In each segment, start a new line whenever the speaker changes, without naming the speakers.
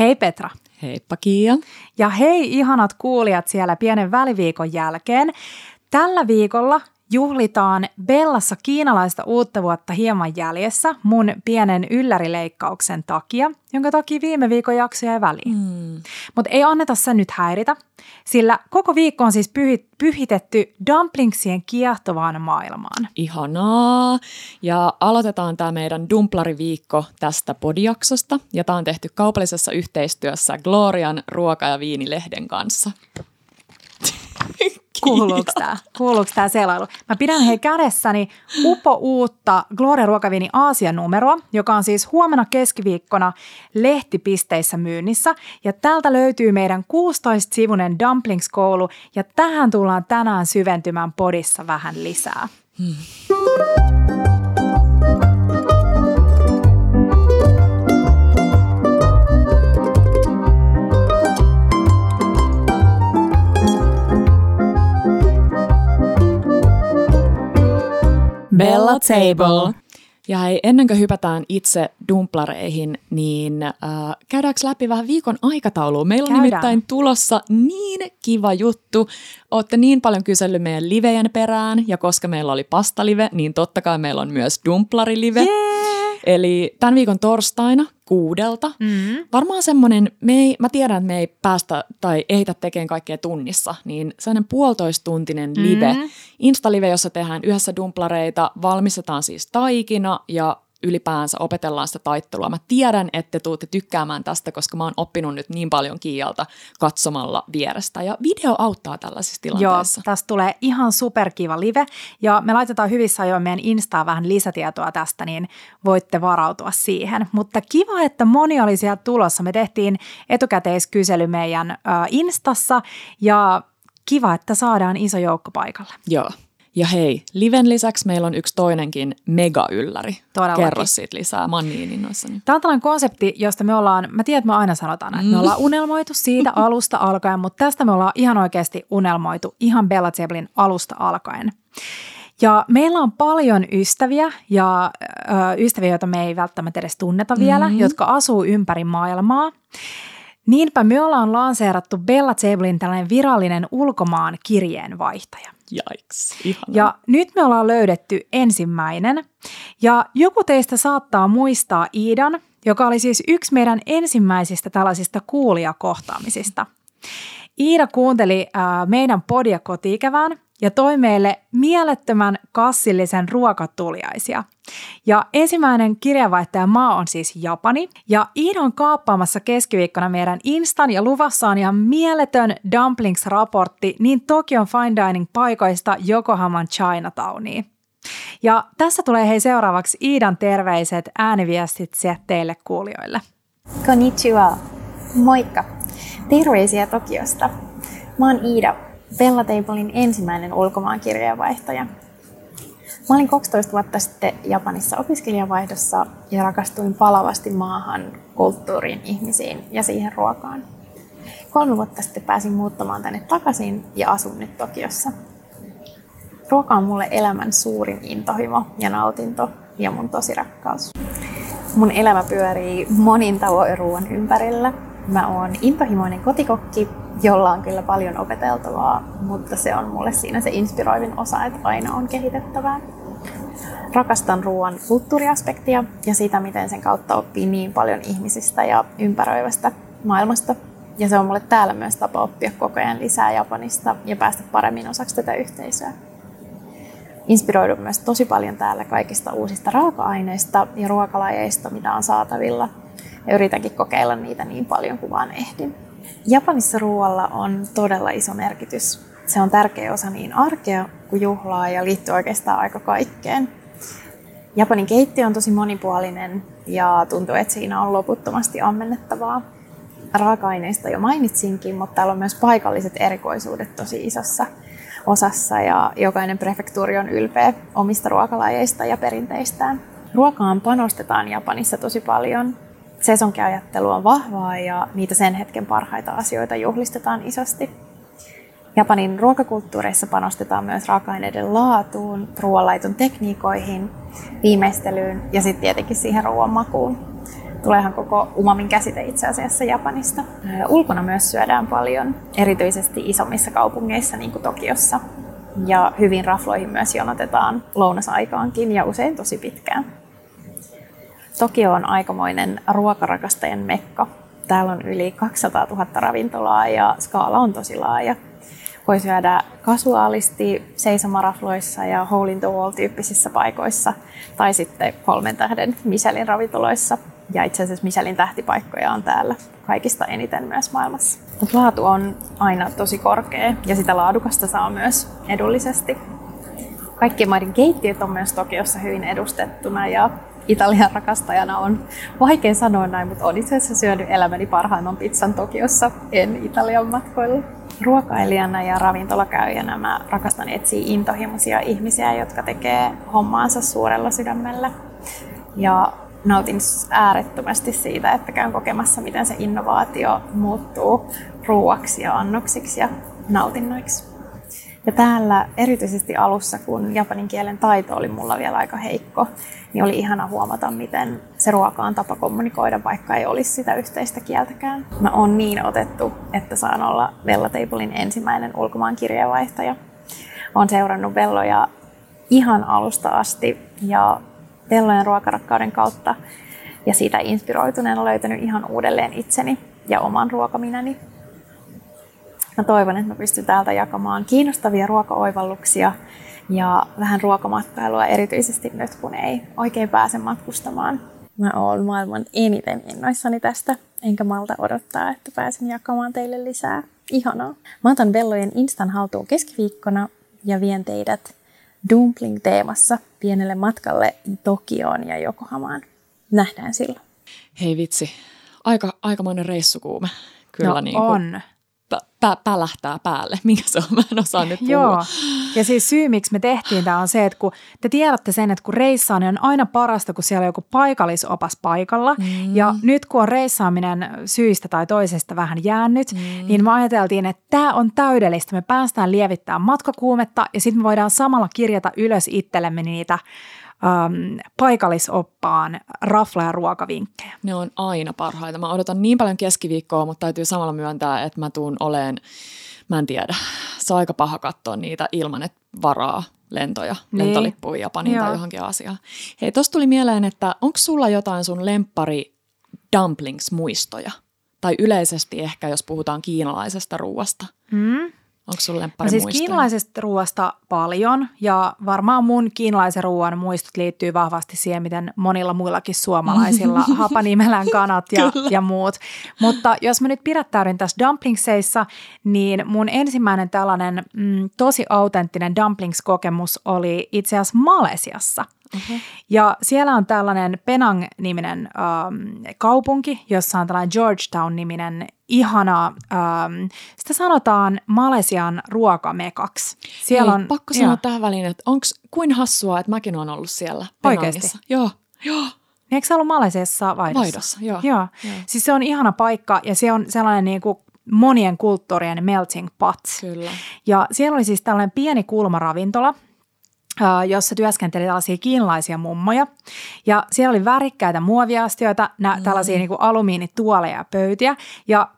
Hei Petra.
Heippa Kiia.
Ja hei ihanat kuulijat siellä pienen väliviikon jälkeen. Tällä viikolla juhlitaan Bellassa kiinalaista uutta vuotta hieman jäljessä mun pienen yllärileikkauksen takia, jonka takia viime viikon jakso jäi väliin. Mm. Mutta ei anneta sen nyt häiritä, sillä koko viikko on siis pyhit, pyhitetty dumplingsien kiehtovaan maailmaan.
Ihanaa! Ja aloitetaan tämä meidän dumplariviikko tästä podijaksosta, ja tämä on tehty kaupallisessa yhteistyössä Glorian ruoka- ja viinilehden kanssa.
Kuuluuko tämä? Kuuluuko tämä selailu? Mä pidän hei kädessäni upo uutta Gloria Ruokaviini Aasian numeroa, joka on siis huomenna keskiviikkona lehtipisteissä myynnissä. Ja täältä löytyy meidän 16-sivunen Dumplings-koulu ja tähän tullaan tänään syventymään podissa vähän lisää. Hmm.
Bella Table. Ja hei, ennen kuin hypätään itse dumplareihin, niin äh, käydäänkö läpi vähän viikon aikataulua? Meillä on Käydään. nimittäin tulossa niin kiva juttu. Olette niin paljon kysellyt meidän livejen perään, ja koska meillä oli pastalive, niin totta kai meillä on myös dumplari-live. Yeah! Eli tämän viikon torstaina kuudelta. Mm-hmm. Varmaan semmoinen, me ei, mä tiedän, että me ei päästä tai ehitä tekemään kaikkea tunnissa, niin sellainen puolitoistuntinen live, mm-hmm. Insta-live, jossa tehdään yhdessä dumplareita, valmistetaan siis taikina ja ylipäänsä opetellaan sitä taittelua. Mä tiedän, että te tuutte tykkäämään tästä, koska mä oon oppinut nyt niin paljon Kiialta katsomalla vierestä. Ja video auttaa tällaisissa tilanteissa.
Joo, tästä tulee ihan superkiva live. Ja me laitetaan hyvissä ajoin meidän Instaan vähän lisätietoa tästä, niin voitte varautua siihen. Mutta kiva, että moni oli siellä tulossa. Me tehtiin etukäteiskysely meidän Instassa ja kiva, että saadaan iso joukko paikalle.
Joo, ja hei, Liven lisäksi meillä on yksi toinenkin mega-ylläri. Todellakin. Kerro siitä lisää, mä oon niin innoissani.
Tämä on tällainen konsepti, josta me ollaan, mä tiedän, että me aina sanotaan, että mm. me ollaan unelmoitu siitä alusta alkaen, mutta tästä me ollaan ihan oikeasti unelmoitu ihan Bella Zeblin alusta alkaen. Ja meillä on paljon ystäviä ja ö, ystäviä, joita me ei välttämättä edes tunneta vielä, mm-hmm. jotka asuu ympäri maailmaa. Niinpä me ollaan lanseerattu Bella Zeblin tällainen virallinen ulkomaan kirjeenvaihtaja.
Jaiks,
Ja nyt me ollaan löydetty ensimmäinen. Ja joku teistä saattaa muistaa Iidan, joka oli siis yksi meidän ensimmäisistä tällaisista kuulijakohtaamisista. Iida kuunteli äh, meidän podia kotiikävään ja toi meille mielettömän kassillisen ruokatuliaisia. Ja ensimmäinen kirjavaihtaja maa on siis Japani. Ja Iida on kaappaamassa keskiviikkona meidän Instan ja luvassa on ihan mieletön dumplings-raportti niin Tokion fine dining paikoista Yokohaman Chinatowniin. Ja tässä tulee hei seuraavaksi Iidan terveiset ääniviestit teille kuulijoille.
Konnichiwa. Moikka. Terveisiä Tokiosta. Mä oon Iida, Bella Tablein ensimmäinen ulkomaan kirjeenvaihtaja. Mä olin 12 vuotta sitten Japanissa opiskelijavaihdossa ja rakastuin palavasti maahan, kulttuuriin, ihmisiin ja siihen ruokaan. Kolme vuotta sitten pääsin muuttamaan tänne takaisin ja asun nyt Tokiossa. Ruoka on mulle elämän suurin intohimo ja nautinto ja mun tosi rakkaus. Mun elämä pyörii monin tavoin ruoan ympärillä. Mä oon intohimoinen kotikokki jolla on kyllä paljon opeteltavaa, mutta se on mulle siinä se inspiroivin osa, että aina on kehitettävää. Rakastan ruoan kulttuuriaspektia ja sitä, miten sen kautta oppii niin paljon ihmisistä ja ympäröivästä maailmasta. Ja se on mulle täällä myös tapa oppia koko ajan lisää Japanista ja päästä paremmin osaksi tätä yhteisöä. Inspiroidun myös tosi paljon täällä kaikista uusista raaka-aineista ja ruokalajeista, mitä on saatavilla. Ja yritänkin kokeilla niitä niin paljon kuin vaan ehdin. Japanissa ruoalla on todella iso merkitys. Se on tärkeä osa niin arkea kuin juhlaa ja liittyy oikeastaan aika kaikkeen. Japanin keittiö on tosi monipuolinen ja tuntuu, että siinä on loputtomasti ammennettavaa. Raaka-aineista jo mainitsinkin, mutta täällä on myös paikalliset erikoisuudet tosi isossa osassa ja jokainen prefektuuri on ylpeä omista ruokalajeista ja perinteistään. Ruokaan panostetaan Japanissa tosi paljon sesonkiajattelu on vahvaa ja niitä sen hetken parhaita asioita juhlistetaan isosti. Japanin ruokakulttuureissa panostetaan myös raaka-aineiden laatuun, ruoanlaiton tekniikoihin, viimeistelyyn ja sitten tietenkin siihen ruoan makuun. Tuleehan koko umamin käsite itse asiassa Japanista. Ulkona myös syödään paljon, erityisesti isommissa kaupungeissa, niin kuin Tokiossa. Ja hyvin rafloihin myös jonotetaan lounasaikaankin ja usein tosi pitkään. Tokio on aikamoinen ruokarakastajien mekka. Täällä on yli 200 000 ravintolaa ja skaala on tosi laaja. Voi syödä kasuaalisti seisomarafloissa ja hole in the wall tyyppisissä paikoissa tai sitten kolmen tähden Michelin ravintoloissa. Ja itse asiassa Michelin tähtipaikkoja on täällä kaikista eniten myös maailmassa. Mutta laatu on aina tosi korkea ja sitä laadukasta saa myös edullisesti. Kaikkien maiden keittiöt on myös Tokiossa hyvin edustettuna ja Italian rakastajana on vaikea sanoa näin, mutta olen itse asiassa syönyt elämäni parhaimman pizzan Tokiossa, en Italian matkoilla. Ruokailijana ja ravintolakäyjänä mä rakastan etsiä intohimoisia ihmisiä, jotka tekee hommaansa suurella sydämellä. Ja nautin äärettömästi siitä, että käyn kokemassa, miten se innovaatio muuttuu ruuaksi ja annoksiksi ja nautinnoiksi. Ja täällä erityisesti alussa, kun japanin kielen taito oli mulla vielä aika heikko, niin oli ihana huomata, miten se ruoka on tapa kommunikoida, vaikka ei olisi sitä yhteistä kieltäkään. Mä oon niin otettu, että saan olla Vella Tablein ensimmäinen ulkomaan kirjeenvaihtaja. Olen seurannut Velloja ihan alusta asti ja Vellojen ruokarakkauden kautta ja siitä inspiroituneena löytänyt ihan uudelleen itseni ja oman ruokaminäni. Mä toivon, että mä pystyn täältä jakamaan kiinnostavia ruokaoivalluksia ja vähän ruokamatkailua erityisesti nyt, kun ei oikein pääse matkustamaan. Mä oon maailman eniten innoissani tästä, enkä malta odottaa, että pääsen jakamaan teille lisää. Ihanaa. Mä otan Bellojen Instan haltuun keskiviikkona ja vien teidät dumpling-teemassa pienelle matkalle Tokioon ja Jokohamaan. Nähdään silloin.
Hei vitsi, aika, aikamoinen reissukuume.
Kyllä no niin kuin, on
pä- pälähtää päälle. Mikä se on? Mä en osaa nyt puhua.
Joo. Ja siis syy, miksi me tehtiin tämä on se, että kun te tiedätte sen, että kun reissaa, niin on aina parasta, kun siellä on joku paikallisopas paikalla. Mm. Ja nyt kun on reissaaminen syistä tai toisesta vähän jäänyt, mm. niin me ajateltiin, että tämä on täydellistä. Me päästään lievittämään matkakuumetta ja sitten me voidaan samalla kirjata ylös itsellemme niitä ähm, paikallisoppaan rafla- ja ruokavinkkejä.
Ne on aina parhaita. Mä odotan niin paljon keskiviikkoa, mutta täytyy samalla myöntää, että mä tuun oleen, mä en tiedä, se on aika paha katsoa niitä ilman, että varaa lentoja, niin. lentolippuja Japaniin Joo. tai johonkin asiaan. Hei, tosta tuli mieleen, että onko sulla jotain sun lempari dumplings-muistoja? Tai yleisesti ehkä, jos puhutaan kiinalaisesta ruuasta. Mm. Onko sulle no
siis muistoja? kiinalaisesta ruoasta paljon ja varmaan mun kiinalaisen ruoan muistot liittyy vahvasti siihen, miten monilla muillakin suomalaisilla hapanimelän kanat ja, ja muut. Mutta jos mä nyt pidättäydyn tässä dumplingsseissa, niin mun ensimmäinen tällainen mm, tosi autenttinen dumplings-kokemus oli itse asiassa Malesiassa – Uh-huh. Ja siellä on tällainen Penang-niminen ähm, kaupunki, jossa on tällainen Georgetown-niminen ihana, ähm, sitä sanotaan Malesian ruokamekaksi.
Siellä Hei, on, pakko sanoa tähän väliin, että onko kuin hassua, että mäkin olen ollut siellä
Oikeasti?
Joo, joo.
Niin eikö se ollut Malesiassa Vaidossa?
Vaidossa, joo.
joo. joo. Siis se on ihana paikka ja se on sellainen niin kuin monien kulttuurien melting pot.
Kyllä.
Ja siellä oli siis tällainen pieni kulmaravintola, jossa työskenteli tällaisia kiinalaisia mummoja. Ja siellä oli värikkäitä muoviastioita, nä, mm. tällaisia niin kuin alumiinituoleja ja pöytiä. Ja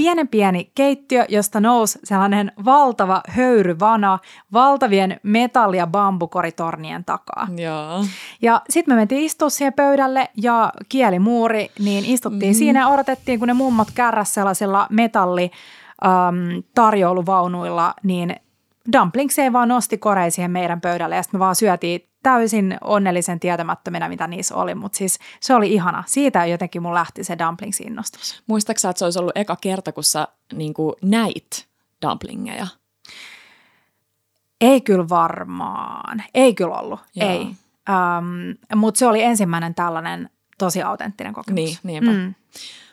pienen pieni keittiö, josta nousi sellainen valtava höyryvana valtavien metalli- ja bambukoritornien takaa.
Joo.
Ja sitten me mentiin istua siihen pöydälle ja kielimuuri, niin istuttiin mm. siinä ja odotettiin, kun ne mummot kärräs sellaisilla metalli um, tarjouluvaunuilla, niin dumplingseen vaan nosti korei siihen meidän pöydälle ja sitten me vaan syötiin täysin onnellisen tietämättömänä, mitä niissä oli, mutta siis se oli ihana. Siitä jotenkin mun lähti se dumplings-innostus.
Muistaaksä, että se olisi ollut eka kerta, kun sä niin kuin näit dumplingeja?
Ei kyllä varmaan. Ei kyllä ollut. Joo. Ei. Um, mutta se oli ensimmäinen tällainen tosi autenttinen kokemus.
Niin, niinpä. Mm.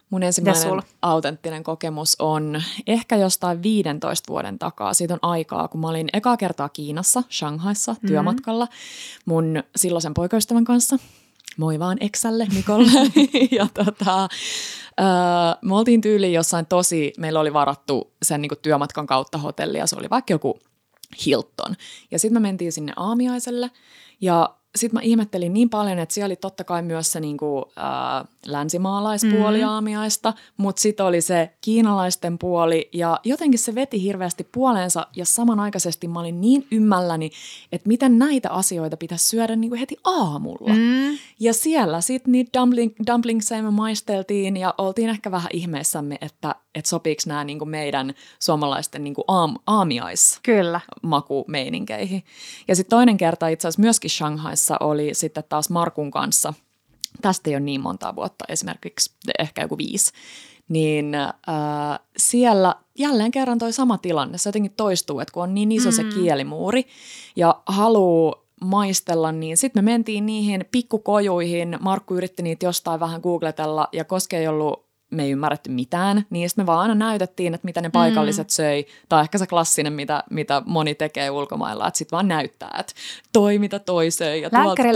Mun ensimmäinen autenttinen kokemus on ehkä jostain 15 vuoden takaa. Siitä on aikaa, kun mä olin ekaa kertaa Kiinassa, Shanghaissa, mm-hmm. työmatkalla mun silloisen poikaystävän kanssa. Moi vaan Exälle, Mikolle. ja tota, äh, me oltiin tyyliin jossain tosi, meillä oli varattu sen niin työmatkan kautta hotellia, se oli vaikka joku Hilton. Ja sitten me mentiin sinne aamiaiselle ja sitten mä ihmettelin niin paljon, että siellä oli totta kai myös se niinku, äh, länsimaalaispuoli mm. aamiaista, mutta sitten oli se kiinalaisten puoli ja jotenkin se veti hirveästi puoleensa ja samanaikaisesti mä olin niin ymmälläni, että miten näitä asioita pitäisi syödä niinku heti aamulla. Mm. Ja siellä sitten niitä dumpling, dumplingseja me maisteltiin ja oltiin ehkä vähän ihmeissämme, että, että sopiiko nämä niinku meidän suomalaisten niinku aam, aamiais
Kyllä.
makumeininkeihin. Ja sitten toinen kerta itse asiassa myöskin Shanghaissa oli sitten taas Markun kanssa. Tästä ei ole niin montaa vuotta, esimerkiksi ehkä joku viisi. Niin äh, siellä jälleen kerran toi sama tilanne. Se jotenkin toistuu, että kun on niin iso mm. se kielimuuri ja haluu maistella, niin sitten me mentiin niihin pikkukojuihin. Markku yritti niitä jostain vähän googletella ja koska ei ollut me ei ymmärretty mitään, niin sitten me vaan aina näytettiin, että mitä ne paikalliset mm. söi, tai ehkä se klassinen, mitä, mitä moni tekee ulkomailla, että sitten vaan näyttää, että toi mitä toi söi. Ja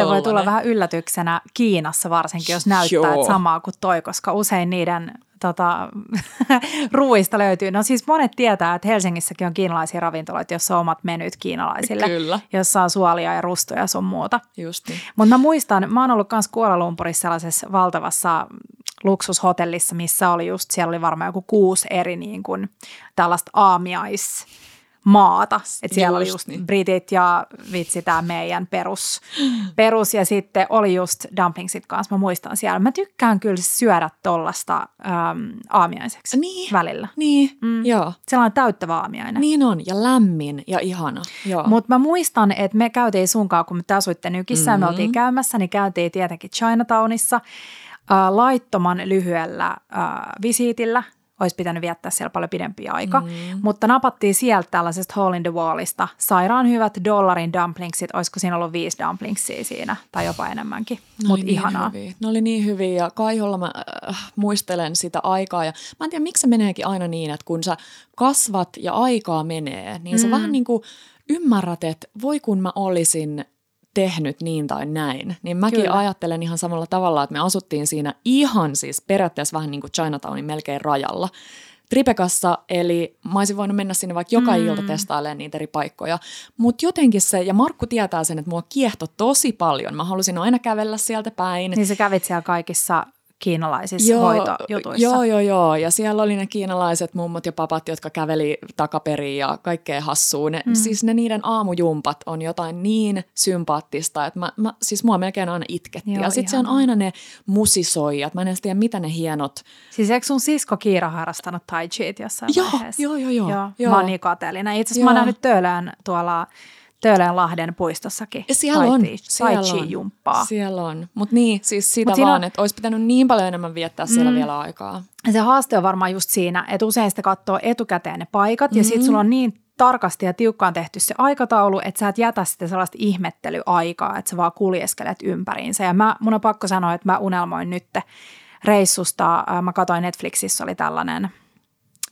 voi tulla vähän yllätyksenä Kiinassa varsinkin, jos näyttää, että samaa kuin toi, koska usein niiden tota, ruuista löytyy. No siis monet tietää, että Helsingissäkin on kiinalaisia ravintoloita, jossa on omat menyt kiinalaisille.
Kyllä.
Jossa on suolia ja rustoja ja sun muuta. Niin. Mutta mä muistan, mä oon ollut myös Lumpurissa sellaisessa valtavassa luksushotellissa, missä oli just, siellä oli varmaan joku kuusi eri niin kuin, tällaista aamiais maata. Et siellä just, oli just niin. britit ja vitsi tämä meidän perus, perus ja sitten oli just dumplingsit kanssa, mä muistan siellä. Mä tykkään kyllä syödä tollasta äm, aamiaiseksi
niin.
välillä.
Niin, mm. joo.
Sellainen täyttävä aamiainen.
Niin on, ja lämmin ja ihana.
Mutta mä muistan, että me käytiin sunkaan, kun me te asuitte Nykissä, mm-hmm. me oltiin käymässä, niin käytiin tietenkin Chinatownissa laittoman lyhyellä visiitillä – olisi pitänyt viettää siellä paljon pidempi aika. Mm. Mutta napattiin sieltä tällaisesta hole in the wallista sairaan hyvät dollarin dumplingsit, olisiko siinä ollut viisi dumplingsia siinä tai jopa enemmänkin, mutta niin ihanaa.
Hyviä. Ne oli niin hyviä ja Kaiholla mä äh, muistelen sitä aikaa ja mä en tiedä miksi se meneekin aina niin, että kun sä kasvat ja aikaa menee, niin mm. sä vähän niin kuin ymmärrät, että voi kun mä olisin tehnyt niin tai näin. Niin mäkin Kyllä. ajattelen ihan samalla tavalla, että me asuttiin siinä ihan siis periaatteessa vähän niin kuin Chinatownin melkein rajalla. Tripekassa, eli mä olisin voinut mennä sinne vaikka joka mm. ilta testailemaan niitä eri paikkoja. Mutta jotenkin se, ja Markku tietää sen, että mua kiehto tosi paljon. Mä halusin aina kävellä sieltä päin.
Niin sä kävit siellä kaikissa kiinalaisissa joo, hoitojutuissa.
Joo, joo, joo. Ja siellä oli ne kiinalaiset mummot ja papat, jotka käveli takaperiin ja kaikkea hassua. Ne, mm. Siis ne niiden aamujumpat on jotain niin sympaattista, että mä, mä, siis mua melkein aina itketti. Joo, ja sitten se on aina ne musisoijat. Mä en edes tiedä, mitä ne hienot...
Siis eikö sun sisko Kiira harrastanut tai chiit jossain
joo,
vaiheessa?
Joo, joo, joo. joo.
joo. Mä oon niin kateellinen. Itse asiassa mä oon nähnyt Töölään tuolla Töölönlahden puistossakin.
Ja siellä on.
Tai jumppaa.
Siellä on. Mutta niin, siis siitä Mut vaan, on... että olisi pitänyt niin paljon enemmän viettää siellä mm. vielä aikaa.
Se haaste on varmaan just siinä, että usein sitä katsoo etukäteen ne paikat mm. ja sitten sulla on niin tarkasti ja tiukkaan tehty se aikataulu, että sä et jätä sitä sellaista ihmettelyaikaa, että sä vaan kuljeskelet ympäriinsä. Ja mä, mun on pakko sanoa, että mä unelmoin nyt reissusta. Mä katsoin Netflixissä oli tällainen –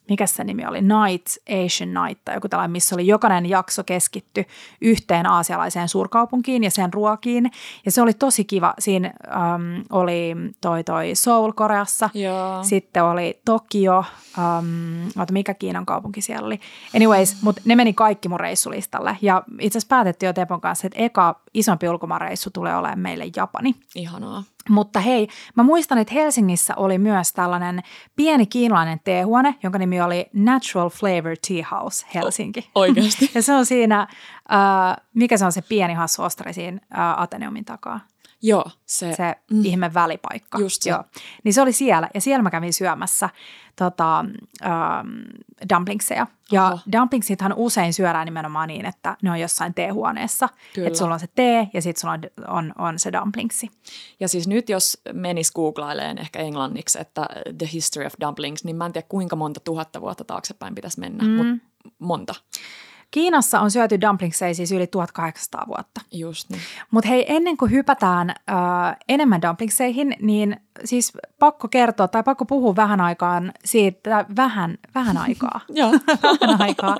mikä se nimi oli, Night, Asian Night tai joku tällainen, missä oli jokainen jakso keskitty yhteen aasialaiseen suurkaupunkiin ja sen ruokiin. Ja se oli tosi kiva. Siinä äm, oli toi, toi Seoul Koreassa,
Joo.
sitten oli Tokio, äm, mikä Kiinan kaupunki siellä oli. Anyways, mutta ne meni kaikki mun reissulistalle. Ja itse asiassa päätettiin jo Tepon kanssa, että eka isompi ulkomaanreissu tulee olemaan meille Japani.
Ihanaa.
Mutta hei, mä muistan, että Helsingissä oli myös tällainen pieni kiinalainen teehuone, jonka nimi oli Natural Flavor Tea House Helsinki.
O- oikeasti?
ja se on siinä, äh, mikä se on se pieni hassu ostari siinä äh, Ateneumin takaa?
Joo, se.
Se mm. ihme välipaikka.
Just se. Joo.
Niin se oli siellä, ja siellä mä kävin syömässä tota, ähm, dumplingseja. Ja Oho. dumplingsithan usein syödään nimenomaan niin, että ne on jossain teehuoneessa. Että sulla on se tee ja sitten sulla on, on, on se dumplingsi.
Ja siis nyt jos menis googlaileen ehkä englanniksi, että the history of dumplings, niin mä en tiedä kuinka monta tuhatta vuotta taaksepäin pitäisi mennä, mm. mutta monta.
Kiinassa on syöty dumplingseja siis yli 1800 vuotta.
Just niin.
Mutta hei, ennen kuin hypätään äh, enemmän dumplingseihin, niin siis pakko kertoa tai pakko puhua vähän aikaan siitä, vähän, vähän aikaa, vähän aikaa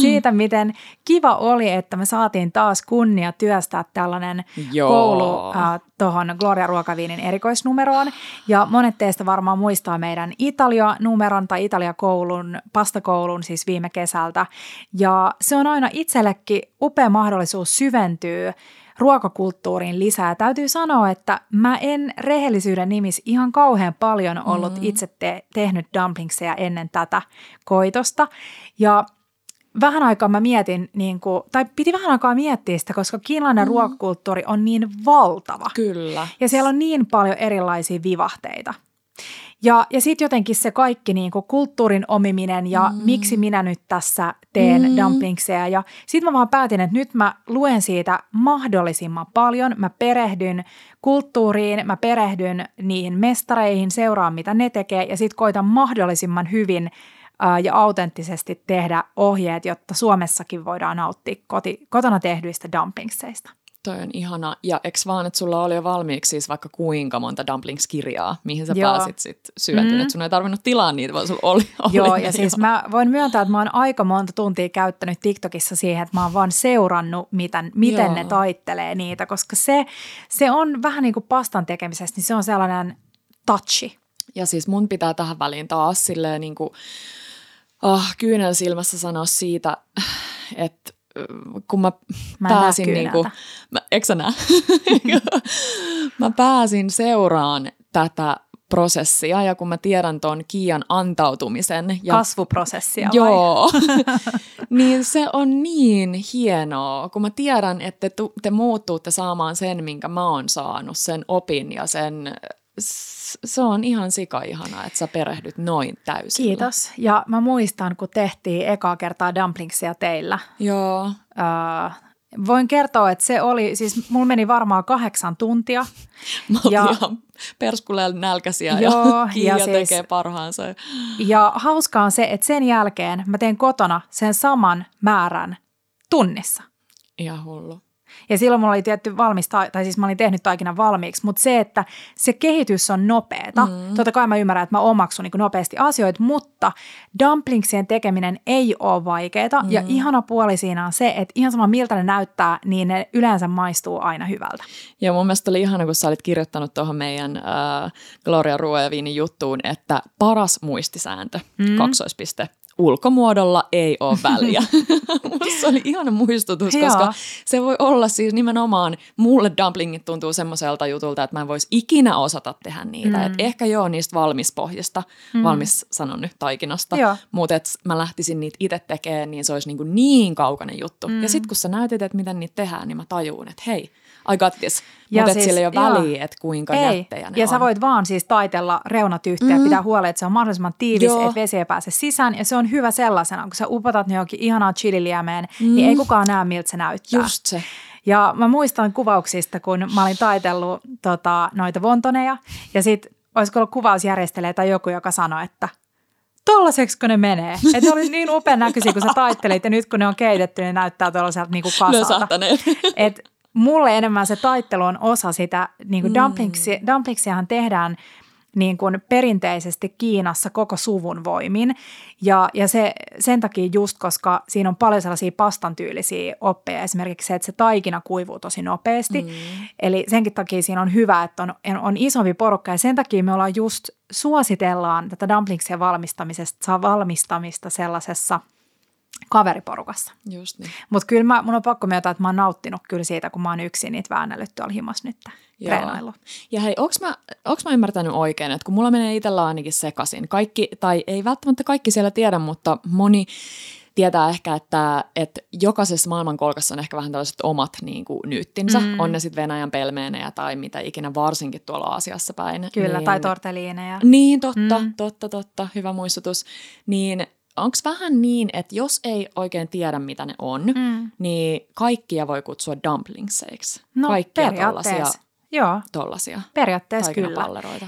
siitä, miten kiva oli, että me saatiin taas kunnia työstää tällainen Joo. koulu äh, tuohon Gloria Ruokaviinin erikoisnumeroon. Ja monet teistä varmaan muistaa meidän Italia-numeron tai Italia-koulun, pastakoulun siis viime kesältä. Ja se on aina itsellekin upea mahdollisuus syventyä ruokakulttuuriin lisää. Täytyy sanoa, että mä en rehellisyyden nimissä ihan kauhean paljon ollut mm. itse te- tehnyt dumplingseja ennen tätä koitosta. Ja vähän aikaa mä mietin, niin kuin, tai piti vähän aikaa miettiä sitä, koska kiinalainen mm. ruokakulttuuri on niin valtava.
Kyllä.
Ja siellä on niin paljon erilaisia vivahteita. Ja, ja sitten jotenkin se kaikki niin kuin kulttuurin omiminen ja mm. miksi minä nyt tässä teen mm. dumplingseja. Ja sitten mä vaan päätin, että nyt mä luen siitä mahdollisimman paljon. Mä perehdyn kulttuuriin, mä perehdyn niihin mestareihin, seuraan mitä ne tekee ja sitten koitan mahdollisimman hyvin ja autenttisesti tehdä ohjeet, jotta Suomessakin voidaan nauttia koti, kotona tehdyistä dumplingseista.
Toi on ihana. Ja eks vaan, että sulla oli jo valmiiksi siis vaikka kuinka monta dumplings-kirjaa, mihin sä Joo. pääsit sit syötyyn, mm. että sun ei tarvinnut tilaa niitä, vaan sulla oli, oli
Joo, ja siis jo. mä voin myöntää, että mä oon aika monta tuntia käyttänyt TikTokissa siihen, että mä oon vaan seurannut, miten, miten Joo. ne taittelee niitä, koska se, se on vähän niin kuin pastan tekemisestä, niin se on sellainen touchi.
Ja siis mun pitää tähän väliin taas silleen niin kuin, oh, kyynel silmässä sanoa siitä, että kun mä, mä pääsin niin kuin, mä, eikö sä näe? mä pääsin seuraan tätä prosessia ja kun mä tiedän ton Kiian antautumisen. Ja,
Kasvuprosessia
Joo, niin se on niin hienoa, kun mä tiedän, että te, te muuttuutte saamaan sen, minkä mä oon saanut, sen opin ja sen se on ihan sika ihana, että sä perehdyt noin täysin.
Kiitos. Ja mä muistan, kun tehtiin ekaa kertaa dumplingsia teillä.
Joo.
Uh, voin kertoa, että se oli, siis mulla meni varmaan kahdeksan tuntia.
Mä ja, ihan perskuleella nälkäisiä joo, ja Kiia ja siis, tekee parhaansa.
Ja hauskaa on se, että sen jälkeen mä teen kotona sen saman määrän tunnissa.
Ihan hullu.
Ja silloin mulla oli tietty valmista, tai siis mä olin tehnyt taikinan valmiiksi, mutta se, että se kehitys on nopeeta. Mm. Totta kai mä ymmärrän, että mä omaksun niin nopeasti asioita, mutta dumplingsien tekeminen ei ole vaikeaa. Mm. Ja ihana puoli siinä on se, että ihan sama miltä ne näyttää, niin ne yleensä maistuu aina hyvältä.
Ja mun mielestä oli ihana, kun sä olit kirjoittanut tuohon meidän äh, Gloria Ruoja juttuun, että paras muistisääntö, mm. kaksoispiste, ulkomuodolla ei ole väliä. se oli ihana muistutus, koska se voi olla siis nimenomaan, mulle dumplingit tuntuu semmoiselta jutulta, että mä en voisi ikinä osata tehdä niitä. Mm. Et ehkä joo niistä valmispohjasta, mm. valmis sanon nyt taikinasta, mutta mä lähtisin niitä itse tekemään, niin se olisi niin, kuin niin kaukainen juttu. Mm. Ja sitten kun sä näytit, että miten niitä tehdään, niin mä tajuun, että hei, I got this. Mutta siis, sillä ei ole väliä, että kuinka ei. jättejä ne
Ja
on.
sä voit vaan siis taitella reunat yhteen mm. pitää huolen, että se on mahdollisimman tiivis, Joo. että vesi ei pääse sisään. Ja se on hyvä sellaisena, kun sä upotat ne johonkin ihanaa chililiemeen, mm. niin ei kukaan näe, miltä se näyttää.
Just se.
Ja mä muistan kuvauksista, kun mä olin taitellut tota, noita vontoneja, ja sitten olisiko ollut kuvausjärjestelijä tai joku, joka sanoi, että tollaseksi kun ne menee. Että ne oli niin upean näköisiä, kun sä taittelit, ja nyt kun ne on keitetty, niin näyttää tuollaiselta niin kasalta. Et mulle enemmän se taittelu on osa sitä, niin kuin mm. dumplingsia, dumplingsiahan tehdään niin kuin perinteisesti Kiinassa koko suvun voimin. Ja, ja se, sen takia just, koska siinä on paljon sellaisia pastan tyylisiä oppeja, esimerkiksi se, että se taikina kuivuu tosi nopeasti. Mm. Eli senkin takia siinä on hyvä, että on, on isompi porukka ja sen takia me ollaan just suositellaan tätä dumplingsia valmistamisesta, valmistamista sellaisessa – kaveriporukassa.
Just niin.
Mutta kyllä mä, mun on pakko myöntää, että mä oon nauttinut kyllä siitä, kun mä oon yksin niitä väännellyt tuolla himas nyt treenailu.
Ja hei, onks mä, onks mä ymmärtänyt oikein, että kun mulla menee itsellä ainakin sekaisin, kaikki, tai ei välttämättä kaikki siellä tiedä, mutta moni tietää ehkä, että, että jokaisessa maailmankolkassa on ehkä vähän tällaiset omat niin kuin, nyyttinsä. Mm. On ne sitten Venäjän pelmeenejä tai mitä ikinä, varsinkin tuolla Aasiassa päin.
Kyllä, niin, tai torteliineja.
Niin, totta, mm. totta, totta, hyvä muistutus. Niin onko vähän niin, että jos ei oikein tiedä, mitä ne on, mm. niin kaikkia voi kutsua dumplingseiksi?
No
kaikkia
periaatteessa. Joo,
tollasia
periaatteessa kyllä.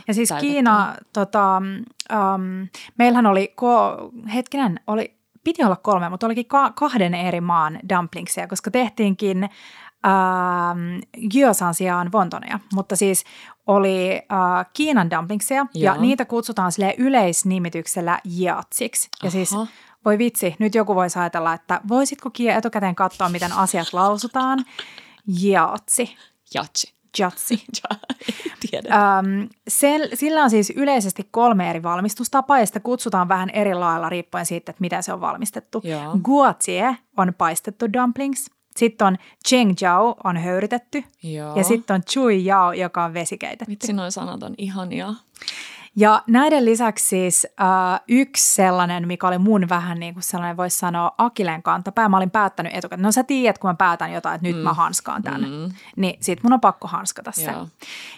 Ja siis Kiina, tota, um, meillähän oli, ko- hetkinen, oli, piti olla kolme, mutta olikin ka- kahden eri maan dumplingsia, koska tehtiinkin ähm, gyosan sijaan vontoneja, mutta siis oli äh, Kiinan dumplingsia Joo. ja niitä kutsutaan sille yleisnimityksellä jiatsiksi. Ja siis voi vitsi, nyt joku voisi ajatella, että voisitko Kia etukäteen katsoa, miten asiat lausutaan. Jiatsi.
Jatsi.
Jatsi.
Ähm,
sen, sillä on siis yleisesti kolme eri valmistustapaa ja sitä kutsutaan vähän eri lailla riippuen siitä, että miten se on valmistettu. Guatsie on paistettu dumplings – Sitten on cheng jiao on höyrytetty.
Joo.
Ja sitten on chui yao, joka on vesikeitetty.
Vitsi, noin sanat on ihania.
Ja näiden lisäksi siis äh, yksi sellainen, mikä oli mun vähän niin kuin sellainen, voisi sanoa Akilen kantapää. Mä olin päättänyt etukäteen. No sä tiedät, kun mä päätän jotain, että nyt mm. mä hanskaan tämän. Mm. Niin sit mun on pakko hanskata se.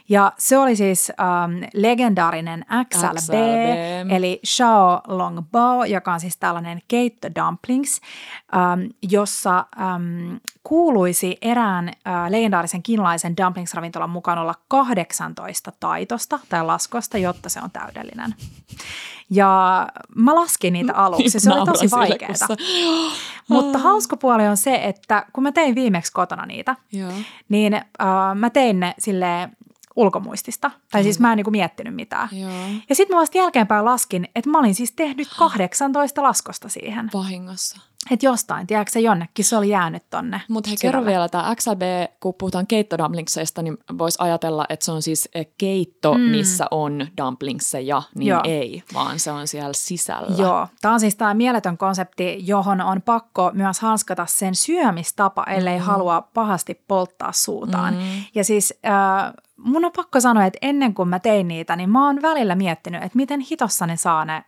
Ja se oli siis ähm, legendaarinen XLB, XLB, eli Xiao Long Bao, joka on siis tällainen keitto dumplings, ähm, jossa ähm, kuuluisi erään äh, legendaarisen kiinalaisen dumplings-ravintolan mukaan olla 18 taitosta tai laskosta, jotta se on täydellinen. Ja mä laskin niitä aluksi, se oli tosi vaikeaa. Mutta hauska puoli on se, että kun mä tein viimeksi kotona niitä, Joo. niin äh, mä tein ne silleen ulkomuistista. Tai siis mä en niin kuin miettinyt mitään. Joo. Ja sitten mä vasta jälkeenpäin laskin, että mä olin siis tehnyt 18 laskosta siihen.
Vahingossa.
Että jostain, tiedätkö se jonnekin, se oli jäänyt tonne.
Mutta hei, kerro vielä tämä XLB, kun puhutaan keittodumplingsseista, niin voisi ajatella, että se on siis eh, keitto, mm. missä on dumplingseja, niin Joo. ei, vaan se on siellä sisällä.
Joo, tämä on siis tämä mieletön konsepti, johon on pakko myös hanskata sen syömistapa, ellei mm. halua pahasti polttaa suutaan. Mm. Ja siis äh, mun on pakko sanoa, että ennen kuin mä tein niitä, niin mä oon välillä miettinyt, että miten hitossa ne saa ne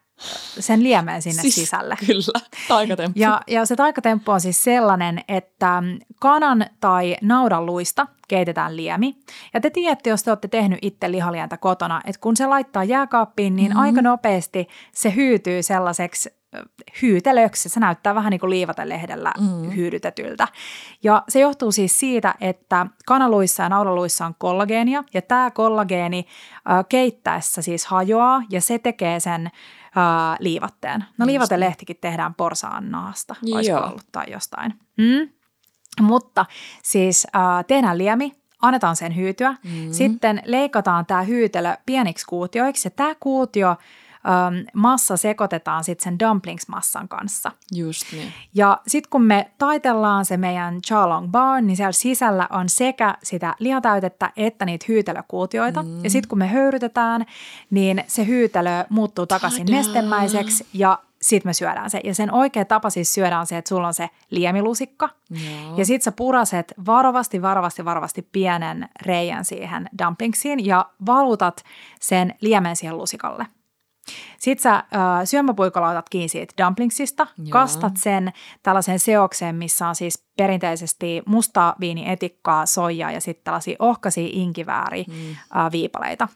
sen liemeen sinne siis, sisälle.
Kyllä, taikatemppu.
Ja, ja se taikatemppu on siis sellainen, että kanan tai naudan luista keitetään liemi. Ja te tiedätte, jos te olette tehnyt itse lihalientä kotona, että kun se laittaa jääkaappiin, niin mm-hmm. aika nopeasti se hyytyy sellaiseksi hyytelöksi. Se näyttää vähän niin kuin liivatelehdellä mm. hyydytetyltä. Ja se johtuu siis siitä, että kanaluissa ja naulaluissa on kollageenia, ja tämä kollageeni äh, keittäessä siis hajoaa, ja se tekee sen äh, liivatteen. No liivatelehtikin tehdään porsaan naasta, olisiko ollut tai jostain. Mm. Mutta siis äh, tehdään liemi, annetaan sen hyytyä. Mm. Sitten leikataan tämä hyytelö pieniksi kuutioiksi ja tämä kuutio ähm, massa sekoitetaan sitten sen dumplingsmassan kanssa.
Just niin.
Ja sitten kun me taitellaan se meidän chalong bar, niin siellä sisällä on sekä sitä lihatäytettä että niitä hyytelökuutioita. Mm. Ja sitten kun me höyrytetään, niin se hyytelö muuttuu takaisin Tada. nestemäiseksi ja sitten me syödään se. Ja sen oikea tapa siis syödään on se, että sulla on se liemilusikka. Joo. Ja sitten sä puraset varovasti, varovasti, varovasti pienen reijän siihen dumplingsiin ja valutat sen liemen siihen lusikalle. Sitten sä äh, syömäpuikolla otat kiinni siitä dumplingsista, Joo. kastat sen tällaiseen seokseen, missä on siis perinteisesti musta viinietikkaa, soijaa ja sitten tällaisia ohkaisia inkivääri mm. äh, viipaleita.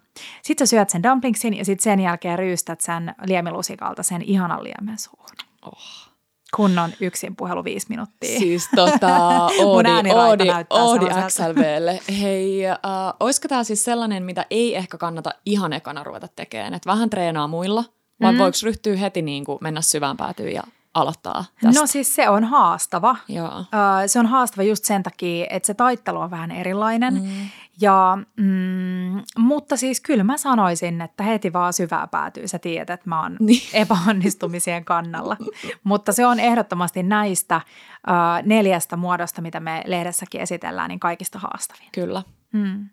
Sitten sä syöt sen dumplingsin ja sitten sen jälkeen ryystät sen liemilusikalta sen ihanan liemen suuhun. Oh kunnon yksin puhelu viisi minuuttia.
Siis tota, Oodi, Oodi, Oodi XLVlle. Hei, äh, olisiko tämä siis sellainen, mitä ei ehkä kannata ihan ekana ruveta tekemään? Että vähän treenaa muilla, vai mm. voiko ryhtyä heti niin kuin mennä syvään päätyyn ja aloittaa tästä?
No siis se on haastava. Joo. se on haastava just sen takia, että se taittelu on vähän erilainen. Mm. Ja, mm, mutta siis kyllä mä sanoisin, että heti vaan syvää päätyy. Sä tiedät, että mä oon niin. epäonnistumisien kannalla. mutta se on ehdottomasti näistä uh, neljästä muodosta, mitä me lehdessäkin esitellään, niin kaikista haastavin.
Kyllä. Mm.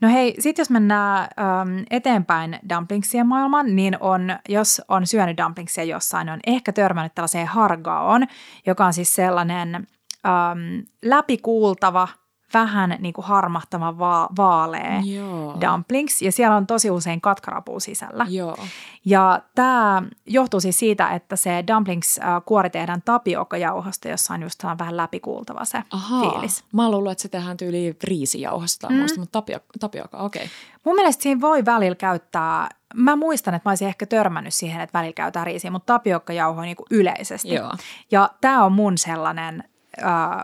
No hei, sitten jos mennään äm, eteenpäin dumplingsien maailmaan, niin on, jos on syönyt dumplingsia jossain, niin on ehkä törmännyt tällaiseen hargaon, joka on siis sellainen äm, läpikuultava – vähän niin kuin harmahtava va- vaalea Joo. dumplings, ja siellä on tosi usein katkarapuu sisällä. Joo. Ja tämä johtuu siis siitä, että se dumplings-kuori tehdään tapiokajauhosta, jossa on just vähän läpikuultava se Ahaa. fiilis.
Mä luullut, että se tehdään tyyliin riisijauhosta, mm. muista, mutta tapio, tapioka, okei. Okay.
Mun mielestä siinä voi välillä käyttää Mä muistan, että mä olisin ehkä törmännyt siihen, että välillä käytetään riisiä, mutta tapiokkajauho niin kuin yleisesti. Joo. Ja tämä on mun sellainen äh,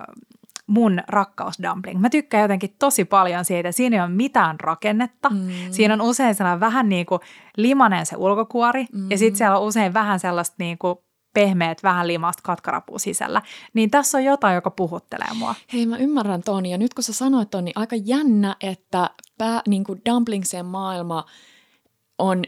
mun rakkausdumpling. Mä tykkään jotenkin tosi paljon siitä. Siinä ei ole mitään rakennetta. Mm. Siinä on usein sellainen vähän niin kuin limanen se ulkokuori mm. ja sitten siellä on usein vähän sellaista niin kuin pehmeät, vähän limasta katkarapua sisällä. Niin tässä on jotain, joka puhuttelee mua.
Hei, mä ymmärrän ton. Ja nyt kun sä sanoit ton, niin aika jännä, että pää, niin kuin dumplingsien maailma – on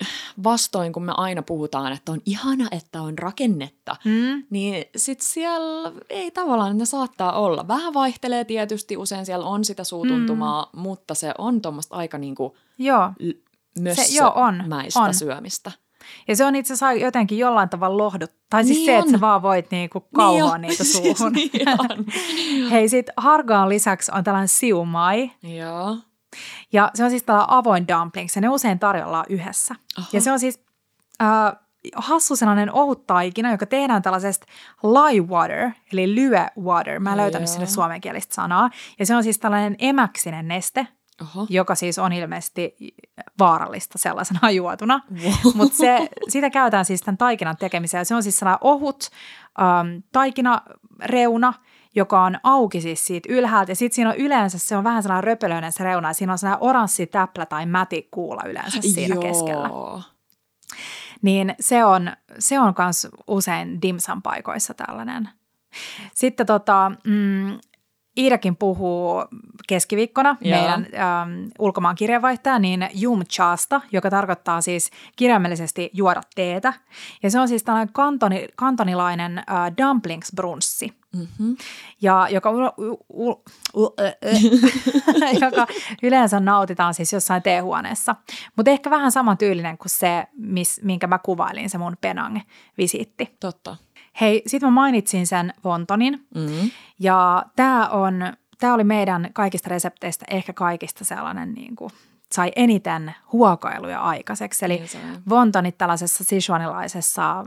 vastoin, kun me aina puhutaan, että on ihana, että on rakennetta, mm. niin sitten siellä ei tavallaan, ne saattaa olla. Vähän vaihtelee tietysti, usein siellä on sitä suutuntumaa, mm. mutta se on tuommoista aika niinku joo.
se, joo, on,
on. syömistä.
Ja se on itse asiassa jotenkin jollain tavalla lohdut. Tai siis
Niin
se, että
on.
sä vaan voit niinku kauhoa
Niin
niitä suuhun.
Siis niin on.
Hei, sit hargaan lisäksi on tällainen siumai.
Joo.
Ja se on siis tällainen avoin dumplings ja ne usein tarjolla yhdessä.
Aha.
Ja se on siis äh, hassu sellainen ohut taikina, joka tehdään tällaisesta lye water, eli lyö water. Mä en löytänyt sille suomenkielistä sanaa. Ja se on siis tällainen emäksinen neste,
Oho.
joka siis on ilmeisesti vaarallista sellaisena juotuna.
Wow.
Mutta se, sitä käytetään siis tämän taikinan tekemiseen. Se on siis sellainen ohut ähm, taikinareuna, joka on auki siis siitä ylhäältä. Ja sitten siinä on yleensä, se on vähän sellainen röpelöinen se reuna. Ja siinä on sellainen oranssi täplä tai mäti kuula yleensä siinä
Joo.
keskellä. Niin se on, se on myös usein dimsan paikoissa tällainen. Sitten tota, mm, Iidakin puhuu keskiviikkona
Joo.
meidän äm, ulkomaan kirjeenvaihtaja, niin Jum Chasta, joka tarkoittaa siis kirjaimellisesti juoda teetä. Ja se on siis tällainen kantoni, kantonilainen äh, dumplings-brunssi,
Mm-hmm.
ja joka, u, u, u, u, ä, ä, joka yleensä nautitaan siis jossain teehuoneessa. Mutta ehkä vähän samantyylinen kuin se, mis, minkä mä kuvailin, se mun Penang-visiitti.
Totta.
Hei, sitten mä mainitsin sen Vontonin.
Mm.
Ja tämä on, tämä oli meidän kaikista resepteistä ehkä kaikista sellainen niin kuin, sai eniten huokailuja aikaiseksi. Eli
Niin.
Vontonit tällaisessa sichuanilaisessa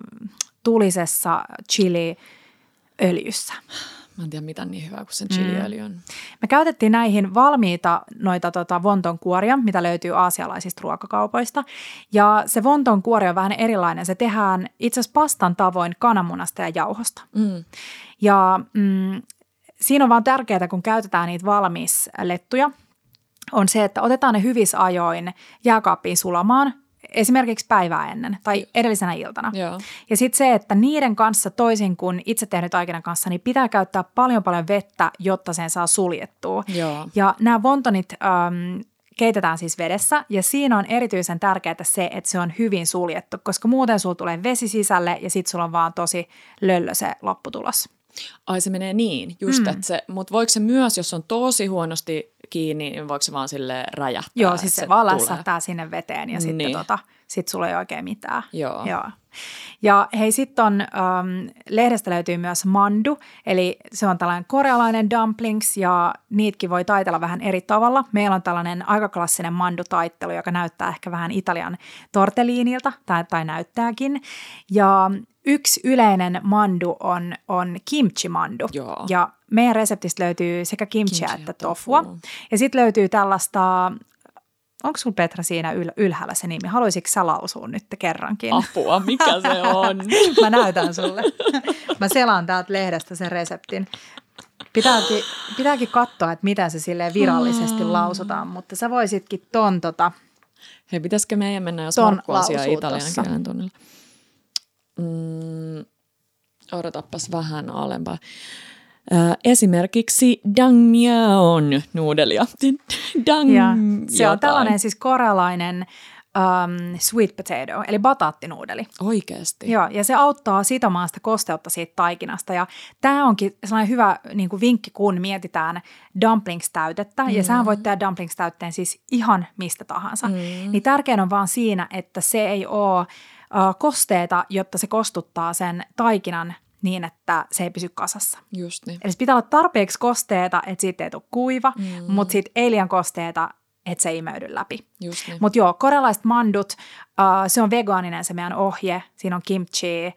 tulisessa chili-öljyssä.
Mä en tiedä mitä niin hyvää kuin sen chiliöljy on.
Me käytettiin näihin valmiita noita tota, vonton kuoria, mitä löytyy aasialaisista ruokakaupoista. Ja se vonton kuori on vähän erilainen. Se tehdään itse asiassa pastan tavoin kananmunasta ja jauhosta.
Mm.
Ja mm, siinä on vaan tärkeää, kun käytetään niitä valmislettuja, on se, että otetaan ne hyvissä ajoin jääkaappiin sulamaan, esimerkiksi päivää ennen tai edellisenä iltana.
Joo.
Ja sitten se, että niiden kanssa toisin kuin itse tehnyt taikinan kanssa, niin pitää käyttää paljon paljon vettä, jotta sen saa suljettua.
Joo.
Ja nämä vontonit äm, keitetään siis vedessä ja siinä on erityisen tärkeää se, että se on hyvin suljettu, koska muuten sulla tulee vesi sisälle ja sitten sulla on vaan tosi löllö se lopputulos.
Ai se menee niin, just
mm.
että se, mutta voiko se myös, jos on tosi huonosti kiinni, niin voiko se vaan sille räjähtää?
Joo, siis se, vaan
tulee?
lässähtää sinne veteen ja sitten
Niin.
tota, sit sulla ei oikein mitään.
Joo.
Joo. Ja hei, sitten on, ähm, lehdestä löytyy myös mandu, eli se on tällainen korealainen dumplings ja niitäkin voi taitella vähän eri tavalla. Meillä on tällainen aika klassinen mandutaittelu, joka näyttää ehkä vähän Italian tortelliinilta tai, tai näyttääkin. Ja yksi yleinen mandu on, on kimchi-mandu.
Joo.
Ja meidän reseptistä löytyy sekä kimchiä
Kimchiä
että tofua.
tofua.
Ja sitten löytyy tällaista, onko sulla Petra siinä yl- ylhäällä se nimi? Haluaisitko sä lausua nyt kerrankin?
Apua, mikä se on?
Mä näytän sulle. Mä selaan täältä lehdestä sen reseptin. Pitääkin, pitääkin katsoa, että mitä se sille virallisesti lausutaan, mutta sä voisitkin ton tota,
Hei, pitäisikö meidän mennä, jos Markku asiaa italian kielen tunnilla? Mm, odotappas vähän alempaa. Äh, esimerkiksi dangmyeon nuudelia. Dang
ja se on
jotain.
tällainen siis korealainen um, sweet potato, eli bataattinuudeli.
Oikeesti?
Joo, ja se auttaa sitomaan sitä kosteutta siitä taikinasta. Ja tämä onkin sellainen hyvä niin kuin vinkki, kun mietitään dumplings-täytettä. Mm. Ja sähän voit tehdä dumplings-täytteen siis ihan mistä tahansa. Mm. Niin tärkein on vaan siinä, että se ei ole uh, kosteeta, jotta se kostuttaa sen taikinan niin, että se ei pysy kasassa.
Just niin.
Eli se pitää olla tarpeeksi kosteeta, että siitä ei tule kuiva, mm. mutta sitten ei liian kosteeta, että se ei imeydy läpi.
Just niin.
Mutta joo, korealaiset mandut, uh, se on vegaaninen se meidän ohje. Siinä on kimchi,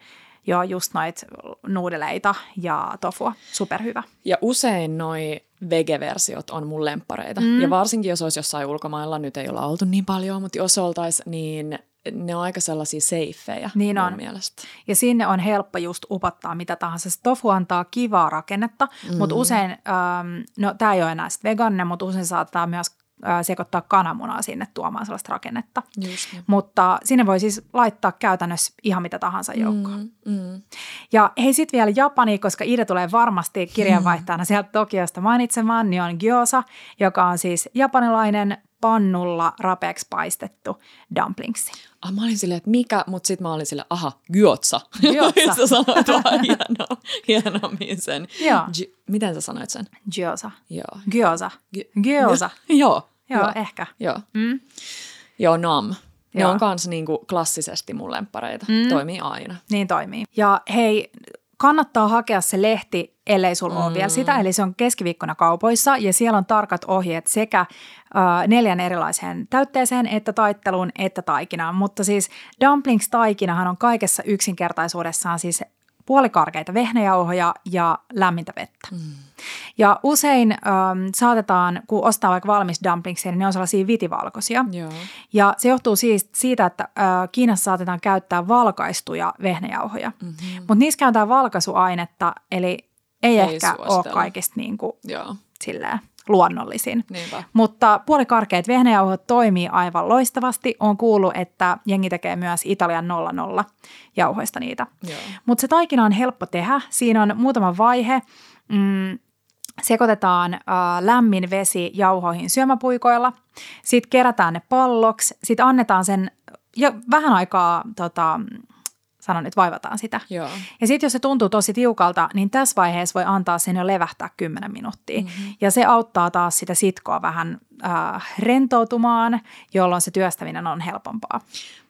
joo, just noit nuudeleita ja tofua. Superhyvä.
Ja usein noi vegeversiot on mun lemppareita. Mm. Ja varsinkin, jos olisi jossain ulkomailla, nyt ei olla oltu niin paljon, mutta jos oltais, niin ne on aika sellaisia safeja
Niin on.
mielestä.
Ja sinne on helppo just upottaa mitä tahansa. Se tofu antaa kivaa rakennetta, mm. mutta usein, um, no tämä ei ole enää sit vegaaninen, mutta usein saattaa myös uh, sekoittaa kananmunaa sinne tuomaan sellaista rakennetta.
Just niin.
Mutta sinne voi siis laittaa käytännössä ihan mitä tahansa joukkoon.
Mm, mm.
Ja hei sitten vielä Japani, koska Ida tulee varmasti kirjanvaihtajana sieltä Tokiosta mainitsemaan, niin on gyoza, joka on siis japanilainen pannulla rapeaksi paistettu dumplingsi.
Ah, mä olin silleen, että mikä, mutta sitten mä olin silleen, aha, gyotsa.
Gyotsa.
sä sanoit vaan hieno, hienommin sen.
Joo.
Gy- miten sä sanoit sen?
Gyoza.
Joo.
Gyoza.
Gy-
Gyoza.
Joo.
Joo, ehkä.
Joo.
Mm.
Joo, nam. Ne Joo. on kanssa niinku klassisesti mun lemppareita. Mm. Toimii aina.
Niin toimii. Ja hei, kannattaa hakea se lehti, ellei sulla mm. ole vielä sitä. Eli se on keskiviikkona kaupoissa ja siellä on tarkat ohjeet sekä äh, neljän erilaiseen täytteeseen, että taitteluun, että taikinaan. Mutta siis dumplings-taikinahan on kaikessa yksinkertaisuudessaan siis puolikarkeita vehnäjauhoja ja lämmintä vettä. Mm. Ja usein ähm, saatetaan, kun ostaa vaikka valmis dumplingsia, niin ne on sellaisia vitivalkoisia. Joo. Ja se johtuu siis siitä, että äh, Kiinassa saatetaan käyttää valkaistuja vehnäjauhoja. Mm-hmm. Mutta niissä käytetään valkaisuainetta, eli ei, ei ehkä suostella. ole kaikista niin kuin, Joo. silleen luonnollisin. Niinpä. Mutta puolikarkeat vehnäjauhot toimii aivan loistavasti. On kuullut, että jengi tekee myös Italian 00 jauhoista niitä. Mutta se taikina on helppo tehdä. Siinä on muutama vaihe. Mm, sekoitetaan äh, lämmin vesi jauhoihin syömäpuikoilla. Sitten kerätään ne palloksi. Sitten annetaan sen jo vähän aikaa tota, sanon, että vaivataan sitä. Joo. Ja sitten jos se tuntuu tosi tiukalta, niin tässä vaiheessa voi antaa sen jo levähtää 10 minuuttia. Mm-hmm. Ja se auttaa taas sitä sitkoa vähän äh, rentoutumaan, jolloin se työstäminen on helpompaa.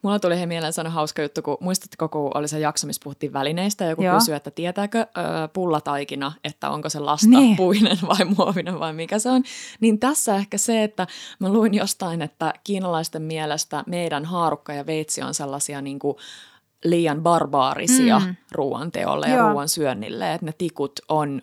Mulla tuli he mieleen sanoa hauska juttu, kun muistatteko, kun oli se jakso, missä puhuttiin välineistä, joku Joo. kysyi, että tietääkö ö, pullataikina, että onko se lasta niin. puinen vai muovinen vai mikä se on. Niin tässä ehkä se, että mä luin jostain, että kiinalaisten mielestä meidän haarukka ja veitsi on sellaisia niin kuin liian barbaarisia mm. ruoanteolle ja ruoan syönnille, että ne tikut on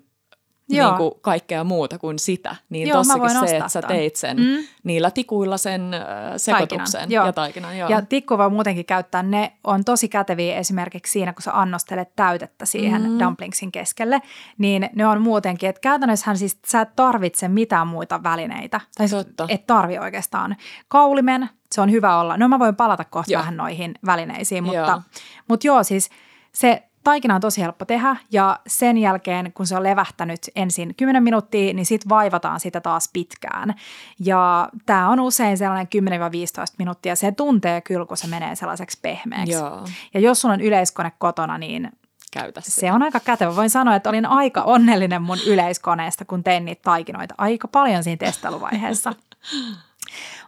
niin kuin kaikkea muuta kuin sitä. Niin joo, tossakin se, että sä teit sen mm. niillä tikuilla sen äh, sekoituksen taikinan, joo. ja taikinan. Joo.
Ja tikku voi muutenkin käyttää, ne on tosi käteviä esimerkiksi siinä, kun sä annostelet täytettä siihen mm. dumplingsin keskelle, niin ne on muutenkin, että käytännössähän siis sä et tarvitse mitään muita välineitä. Tai Totta. et tarvi oikeastaan. Kaulimen, se on hyvä olla. No mä voin palata kohta joo. vähän noihin välineisiin, mutta joo. mutta joo siis se Taikina on tosi helppo tehdä ja sen jälkeen, kun se on levähtänyt ensin 10 minuuttia, niin sitten vaivataan sitä taas pitkään. Ja tämä on usein sellainen 10-15 minuuttia. Se tuntee kyllä, kun se menee sellaiseksi pehmeäksi. Joo. Ja jos sulla on yleiskone kotona, niin Käytä sitä. Se on aika kätevä. Voin sanoa, että olin aika onnellinen mun yleiskoneesta, kun tein niitä taikinoita aika paljon siinä testailuvaiheessa.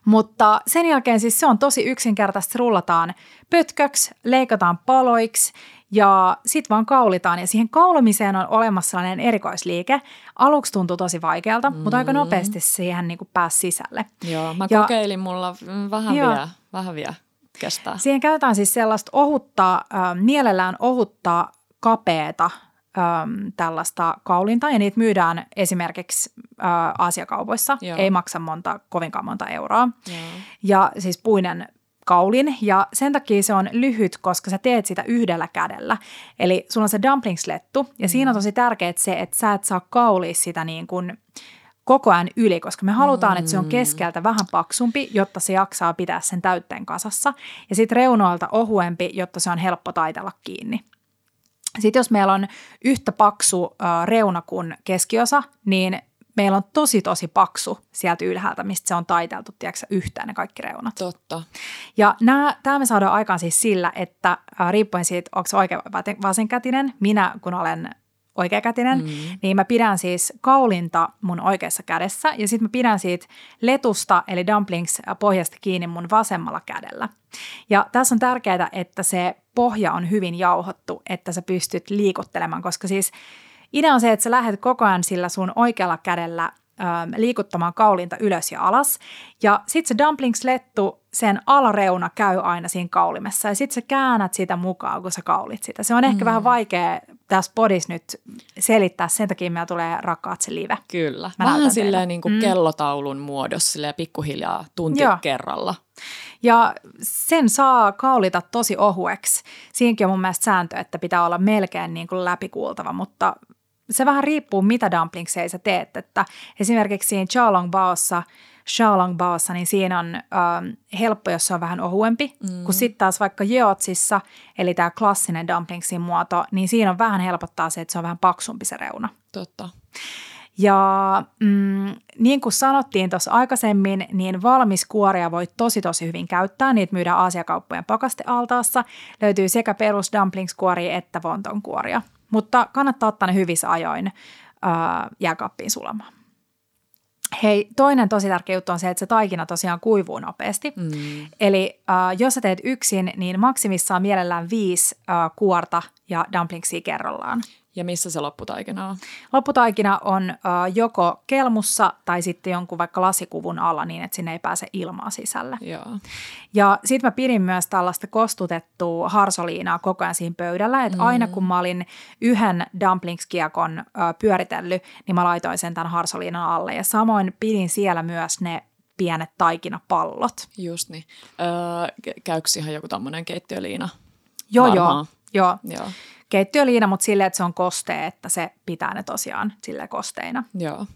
Mutta sen jälkeen siis se on tosi yksinkertaisesti, rullataan pötköksi, leikataan paloiksi ja sitten vaan kaulitaan ja siihen kaulimiseen on olemassa sellainen erikoisliike. Aluksi tuntuu tosi vaikealta, mm. mutta aika nopeasti siihen niin pääsi sisälle.
Joo, mä ja, kokeilin, mulla vähän joo, vielä, vähän vielä kestää.
Siihen käytetään siis sellaista ohutta, äh, mielellään ohutta kapeeta äm, tällaista kaulinta ja niitä myydään esimerkiksi äh, Aasiakaupoissa. Joo. Ei maksa monta, kovinkaan monta euroa. Joo. Ja siis puinen kaulin ja sen takia se on lyhyt, koska sä teet sitä yhdellä kädellä. Eli sulla on se dumplingslettu ja mm. siinä on tosi tärkeää se, että sä et saa kaulia sitä niin kuin koko ajan yli, koska me halutaan, mm. että se on mm. keskeltä vähän paksumpi, jotta se jaksaa pitää sen täytteen kasassa. Ja sitten reunoilta ohuempi, jotta se on helppo taitella kiinni. Sitten jos meillä on yhtä paksu reuna kuin keskiosa, niin meillä on tosi tosi paksu sieltä ylhäältä, mistä se on taiteltu, tiedätkö, yhteen ne kaikki reunat.
Totta.
Ja tämä me saadaan aikaan siis sillä, että riippuen siitä, onko se oikea vai vasenkätinen, minä kun olen oikeakätinen, mm. niin mä pidän siis kaulinta mun oikeassa kädessä ja sitten mä pidän siitä letusta eli dumplings pohjasta kiinni mun vasemmalla kädellä. Ja tässä on tärkeää, että se pohja on hyvin jauhottu, että sä pystyt liikuttelemaan, koska siis idea on se, että sä lähdet koko ajan sillä sun oikealla kädellä liikuttamaan kaulinta ylös ja alas. Ja sitten se dumplings-lettu, sen alareuna käy aina siinä kaulimessa ja sitten sä käännät sitä mukaan, kun sä kaulit sitä. Se on ehkä mm. vähän vaikea tässä podissa nyt selittää, sen takia meillä tulee rakkaat se live.
Kyllä, Mä vähän silleen niin kuin mm. kellotaulun muodossa, silleen pikkuhiljaa tunti Joo. kerralla.
Ja sen saa kaulita tosi ohueksi. Siinäkin on mun mielestä sääntö, että pitää olla melkein niin kuin läpikuultava, mutta se vähän riippuu, mitä dumplingseja sä teet. Että esimerkiksi siinä Xiaolong Baossa, Xiaolong Baossa, niin siinä on ähm, helppo, jos se on vähän ohuempi, mm. kun sitten taas vaikka Jeotsissa, eli tämä klassinen dumplingsin muoto, niin siinä on vähän helpottaa se, että se on vähän paksumpi se reuna.
Totta.
Ja mm, niin kuin sanottiin tuossa aikaisemmin, niin valmis kuoria voi tosi tosi hyvin käyttää. Niitä myydään Aasiakauppojen pakastealtaassa. Löytyy sekä perus dumplingskuoria että wontonkuoria. Mutta kannattaa ottaa ne hyvissä ajoin ää, jääkaappiin sulamaan. Hei, toinen tosi tärkeä juttu on se, että se taikina tosiaan kuivuu nopeasti. Mm. Eli äh, jos sä teet yksin, niin maksimissaan mielellään viisi äh, kuorta ja dumplingsia kerrallaan.
Ja missä se lopputaikina on?
Lopputaikina on äh, joko kelmussa tai sitten jonkun vaikka lasikuvun alla niin, että sinne ei pääse ilmaa sisälle.
Joo.
Ja sitten mä pidin myös tällaista kostutettua harsoliinaa koko ajan siinä pöydällä, että mm. aina kun mä olin yhden dumplingskiekon äh, pyöritellyt, niin mä laitoin sen tämän harsoliinan alle. Ja samoin pidin siellä myös ne pienet taikinapallot.
Just niin. Öö, käykö ihan joku tämmöinen keittiöliina?
Joo, Varmaan. joo. joo. joo keittiöliina, mutta silleen, että se on kostee, että se pitää ne tosiaan sille kosteina.
Joo.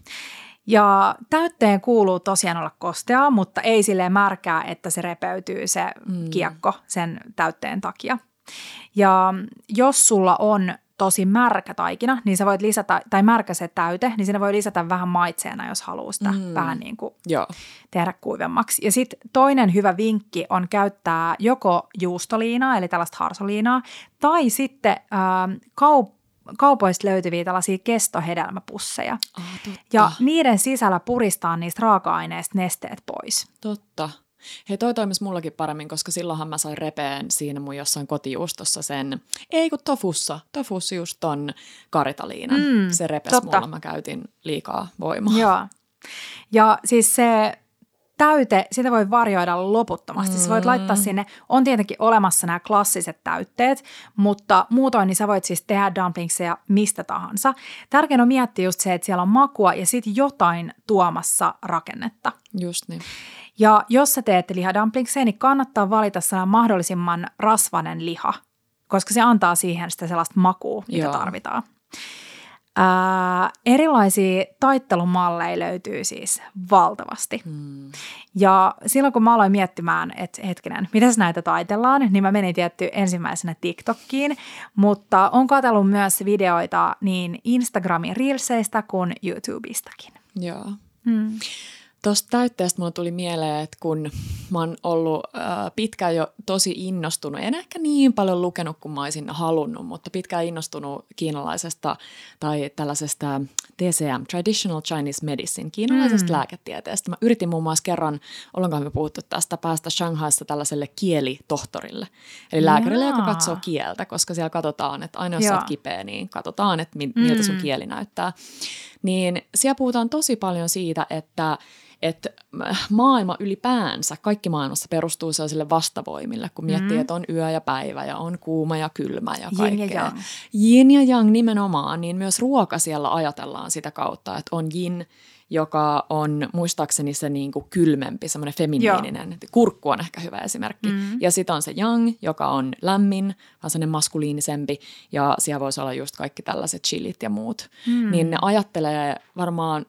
Ja täytteen kuuluu tosiaan olla kosteaa, mutta ei silleen märkää, että se repeytyy se mm. kiekko sen täytteen takia. Ja jos sulla on tosi märkä taikina, niin sä voit lisätä, tai märkä se täyte, niin sinne voi lisätä vähän maitseena, jos haluaa sitä mm. vähän niin kuin Joo. tehdä kuivemmaksi. Ja sitten toinen hyvä vinkki on käyttää joko juustoliinaa, eli tällaista harsoliinaa, tai sitten äh, kaup- kaupoista löytyviä tällaisia kestohedelmäpusseja.
Ah,
ja niiden sisällä puristaa niistä raaka-aineista nesteet pois.
Totta. Hei, toi toimisi mullakin paremmin, koska silloinhan mä sain repeen siinä mun jossain kotijuustossa sen, ei kun tofussa, tofussa just ton karitaliinan. Mm, se repes totta. mulla, mä käytin liikaa voimaa.
Joo. Ja siis se täyte, sitä voi varjoida loputtomasti. Mm. Sä voit laittaa mm. sinne, on tietenkin olemassa nämä klassiset täytteet, mutta muutoin niin sä voit siis tehdä dumplingseja mistä tahansa. Tärkeää on miettiä just se, että siellä on makua ja sitten jotain tuomassa rakennetta.
Just niin.
Ja jos sä teet lihadumplingseja, niin kannattaa valita sellainen mahdollisimman rasvanen liha, koska se antaa siihen sitä sellaista makua, mitä Joo. tarvitaan. Ää, erilaisia taittelumalleja löytyy siis valtavasti. Hmm. Ja silloin kun mä aloin miettimään, että hetkinen, miten näitä taitellaan, niin mä menin tietty ensimmäisenä TikTokkiin, mutta on katsellut myös videoita niin Instagramin Reelseistä kuin YouTubeistakin.
Joo. Hmm. Tuosta täytteestä mulle tuli mieleen, että kun mä oon ollut äh, pitkään jo tosi innostunut, en ehkä niin paljon lukenut kuin mä olisin halunnut, mutta pitkään innostunut kiinalaisesta tai tällaisesta TCM, Traditional Chinese Medicine, kiinalaisesta mm. lääketieteestä. Mä yritin muun muassa kerran, ollaanko me puhuttu tästä, päästä Shanghaissa tällaiselle kielitohtorille, eli lääkärille, Jaa. joka katsoo kieltä, koska siellä katsotaan, että aina jos Jaa. sä oot kipeä, niin katsotaan, että miltä sun mm. kieli näyttää. Niin siellä puhutaan tosi paljon siitä, että että maailma ylipäänsä, kaikki maailmassa perustuu sellaisille vastavoimille, kun miettii, mm. että on yö ja päivä ja on kuuma ja kylmä ja kaikkea. Yin ja yang. Yin ja yang nimenomaan, niin myös ruoka siellä ajatellaan sitä kautta, että on yin, joka on muistaakseni se niin kuin kylmempi, semmoinen feminiininen. Joo. Kurkku on ehkä hyvä esimerkki. Mm. Ja sitten on se yang, joka on lämmin, vaan semmoinen maskuliinisempi. Ja siellä voisi olla just kaikki tällaiset chilit ja muut. Mm. Niin ne ajattelee varmaan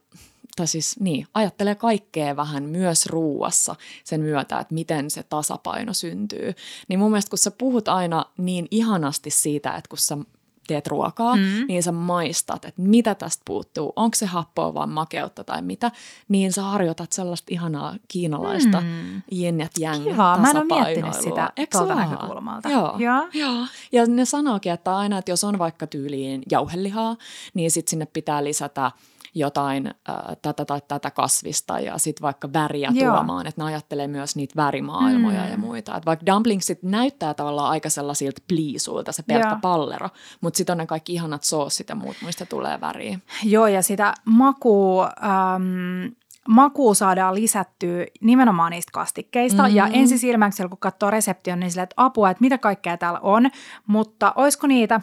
tai siis niin, ajattelee kaikkea vähän myös ruuassa sen myötä, että miten se tasapaino syntyy. Niin mun mielestä kun sä puhut aina niin ihanasti siitä, että kun sä teet ruokaa, mm. niin sä maistat, että mitä tästä puuttuu, onko se happoa vai makeutta tai mitä, niin sä harjoitat sellaista ihanaa kiinalaista mm. yin ja yang
Kiva, mä en ole miettinyt sitä tuolta näkökulmalta.
Joo. Ja. Joo. ja ne sanookin, että aina, että jos on vaikka tyyliin jauhelihaa, niin sitten sinne pitää lisätä jotain äh, tätä tai tätä kasvista ja sitten vaikka väriä Joo. tuomaan, että ne ajattelee myös niitä värimaailmoja mm. ja muita. Et vaikka dumplingsit näyttää tavallaan aika sellaisilta pliisuilta, se pelkkä Joo. pallero, mutta sitten on ne kaikki ihanat soossit ja muut, mistä tulee väriä.
Joo, ja sitä makua... Ähm, makua saadaan lisättyä nimenomaan niistä kastikkeista. Mm-hmm. Ja ensisilmäyksellä, kun katsoo reseption, niin sille, että apua, että mitä kaikkea täällä on. Mutta olisiko niitä,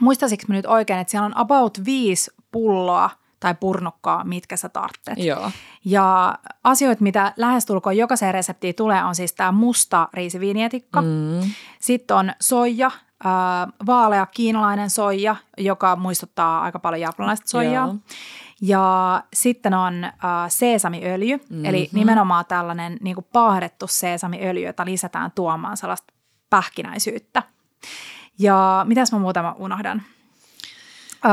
muistaisiko nyt oikein, että siellä on about viisi pulloa tai purnukkaa, mitkä sä tarvitset.
Joo.
Ja asioita, mitä lähestulkoon jokaiseen reseptiin tulee, on siis tämä musta riisiviinietikka. Mm. Sitten on soija, äh, vaalea kiinalainen soija, joka muistuttaa aika paljon japanilaista soijaa. Joo. Ja sitten on äh, seesamiöljy, mm-hmm. eli nimenomaan tällainen niin kuin paahdettu seesamiöljy, jota lisätään tuomaan sellaista pähkinäisyyttä. Ja mitäs mä muutama unohdan?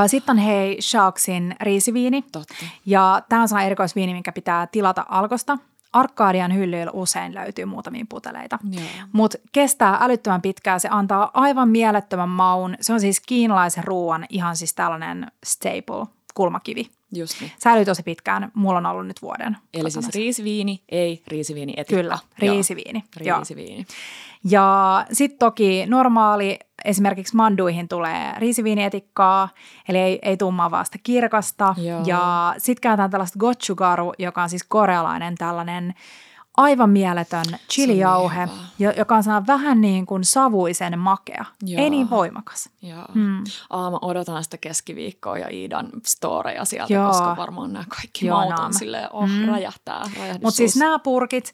Sitten on hei Sharksin riisiviini.
Totta.
Ja tämä on sellainen erikoisviini, minkä pitää tilata alkosta. Arkadian hyllyillä usein löytyy muutamia puteleita. Mutta kestää älyttömän pitkään. Se antaa aivan mielettömän maun. Se on siis kiinalaisen ruoan ihan siis tällainen staple, kulmakivi.
Just niin.
Säilyy tosi pitkään. Mulla on ollut nyt vuoden.
Eli
kotona
siis riisiviini, ei riisiviini etikka.
Kyllä, riisiviini.
Joo, riisiviini.
Ja sitten toki normaali, esimerkiksi manduihin tulee riisiviinietikkaa, eli ei, ei tummaa vaan sitä kirkasta.
Joo.
Ja sitten käytetään tällaista gochugaru, joka on siis korealainen tällainen aivan mieletön chilijauhe, joka on sellainen vähän niin kuin savuisen makea,
Joo.
ei niin voimakas.
Joo.
Mm.
Aa, mä odotan sitä keskiviikkoa ja Iidan storeja sieltä,
Joo.
koska varmaan nämä kaikki
Joo,
maut
nää
on
mä-
silleen, oh,
Mm.
räjähtää,
Mutta siis nämä purkit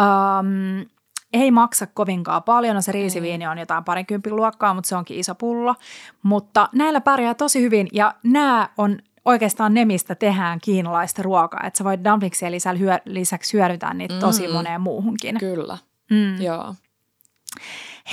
ähm, ei maksa kovinkaan paljon. No se riisiviini on jotain parikympin luokkaa, mutta se onkin iso pullo. Mutta näillä pärjää tosi hyvin ja nämä on oikeastaan ne, mistä tehdään kiinalaista ruokaa. Että sä voit dumplingsien lisäksi, hyö, lisäksi hyödyntää niitä tosi
Mm.
moneen muuhunkin.
Kyllä,
Mm.
joo.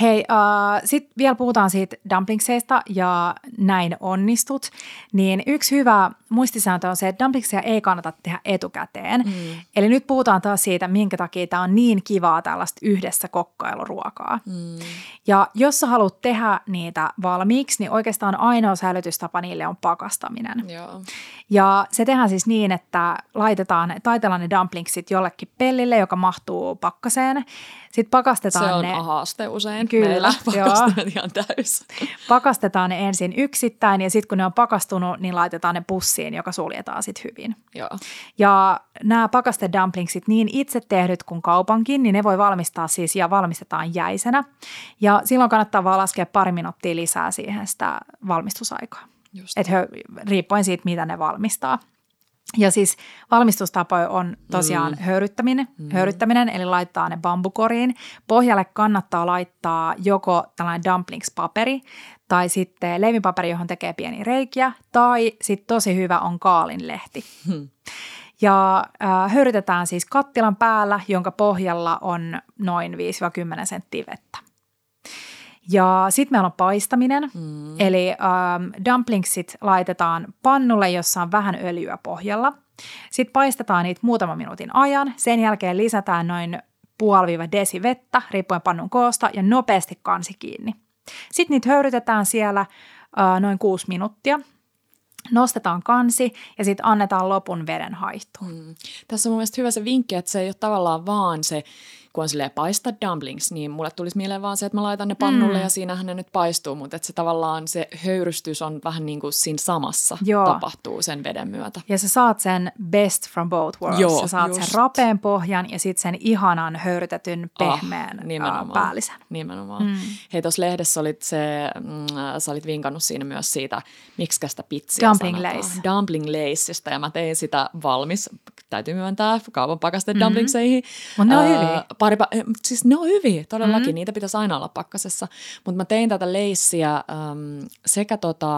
Hei, äh, sitten vielä puhutaan siitä dumplingseista ja näin onnistut. Niin yksi hyvä muistisääntö on se, että dumplingsia ei kannata tehdä etukäteen.
Mm.
Eli nyt puhutaan taas siitä, minkä takia tämä on niin kivaa tällaista yhdessä kokkailuruokaa.
Mm.
Ja jos sä haluat tehdä niitä valmiiksi, niin oikeastaan ainoa säilytystapa niille on pakastaminen.
Joo.
Ja se tehdään siis niin, että laitetaan, taitellaan ne dumplingsit jollekin pellille, joka mahtuu pakkaseen. Sitten pakastetaan
Se on
ne
haaste usein
Kyllä,
meillä,
joo.
pakastimet ihan täys.
pakastetaan ne ensin yksittäin ja sitten kun ne on pakastunut, niin laitetaan ne pussiin, joka suljetaan sitten hyvin.
Joo.
Ja nämä pakastedumplingsit, niin itse tehdyt kuin kaupankin, niin ne voi valmistaa siis ja valmistetaan jäisenä. Ja silloin kannattaa vaan laskea pari minuuttia lisää siihen sitä valmistusaikaa.
Just.
Et hö, riippuen siitä, mitä ne valmistaa. Ja siis valmistustapoja on tosiaan mm. höyryttäminen, mm. höyryttäminen, eli laittaa ne bambukoriin. Pohjalle kannattaa laittaa joko tällainen dumplings-paperi tai sitten leivipaperi, johon tekee pieniä reikiä, tai sitten tosi hyvä on kaalinlehti.
Hmm.
Ja äh, höyrytetään siis kattilan päällä, jonka pohjalla on noin 5-10 senttiä vettä. Ja sitten meillä on paistaminen, mm. eli ähm, dumplingsit laitetaan pannulle, jossa on vähän öljyä pohjalla. Sitten paistetaan niitä muutaman minuutin ajan. Sen jälkeen lisätään noin puoli desi vettä, riippuen pannun koosta, ja nopeasti kansi kiinni. Sitten niitä höyrytetään siellä äh, noin kuusi minuuttia. Nostetaan kansi ja sitten annetaan lopun veden haihtua.
Mm. Tässä on mun mielestä hyvä se vinkki, että se ei ole tavallaan vaan se, kun on silleen paista dumplings, niin mulle tulisi mieleen vaan se, että mä laitan ne pannulle
Mm.
ja siinähän ne nyt paistuu, mutta että se tavallaan se höyrystys on vähän niin kuin siinä samassa
Joo.
tapahtuu sen veden myötä.
Ja sä saat sen best from both worlds.
Joo,
sä saat
just.
sen rapeen pohjan ja sitten sen ihanan höyrytetyn pehmeän
Ah,
ah,
nimenomaan.
päällisen.
Nimenomaan.
Mm.
Hei, tuossa lehdessä olit se, mm, sä olit vinkannut siinä myös siitä, miksi sitä pitsiä
Dumpling
sanotaan.
lace.
Dumpling laceista, ja mä tein sitä valmis, täytyy myöntää, kaupan pakaste
Mhm.
dumplingseihin.
Mut ne on hyviä.
Pari, pa- eh, siis ne on hyviä, todellakin,
Mhm.
mm. niitä pitäisi aina olla pakkasessa. Mutta mä tein tätä leissiä äm, sekä tota,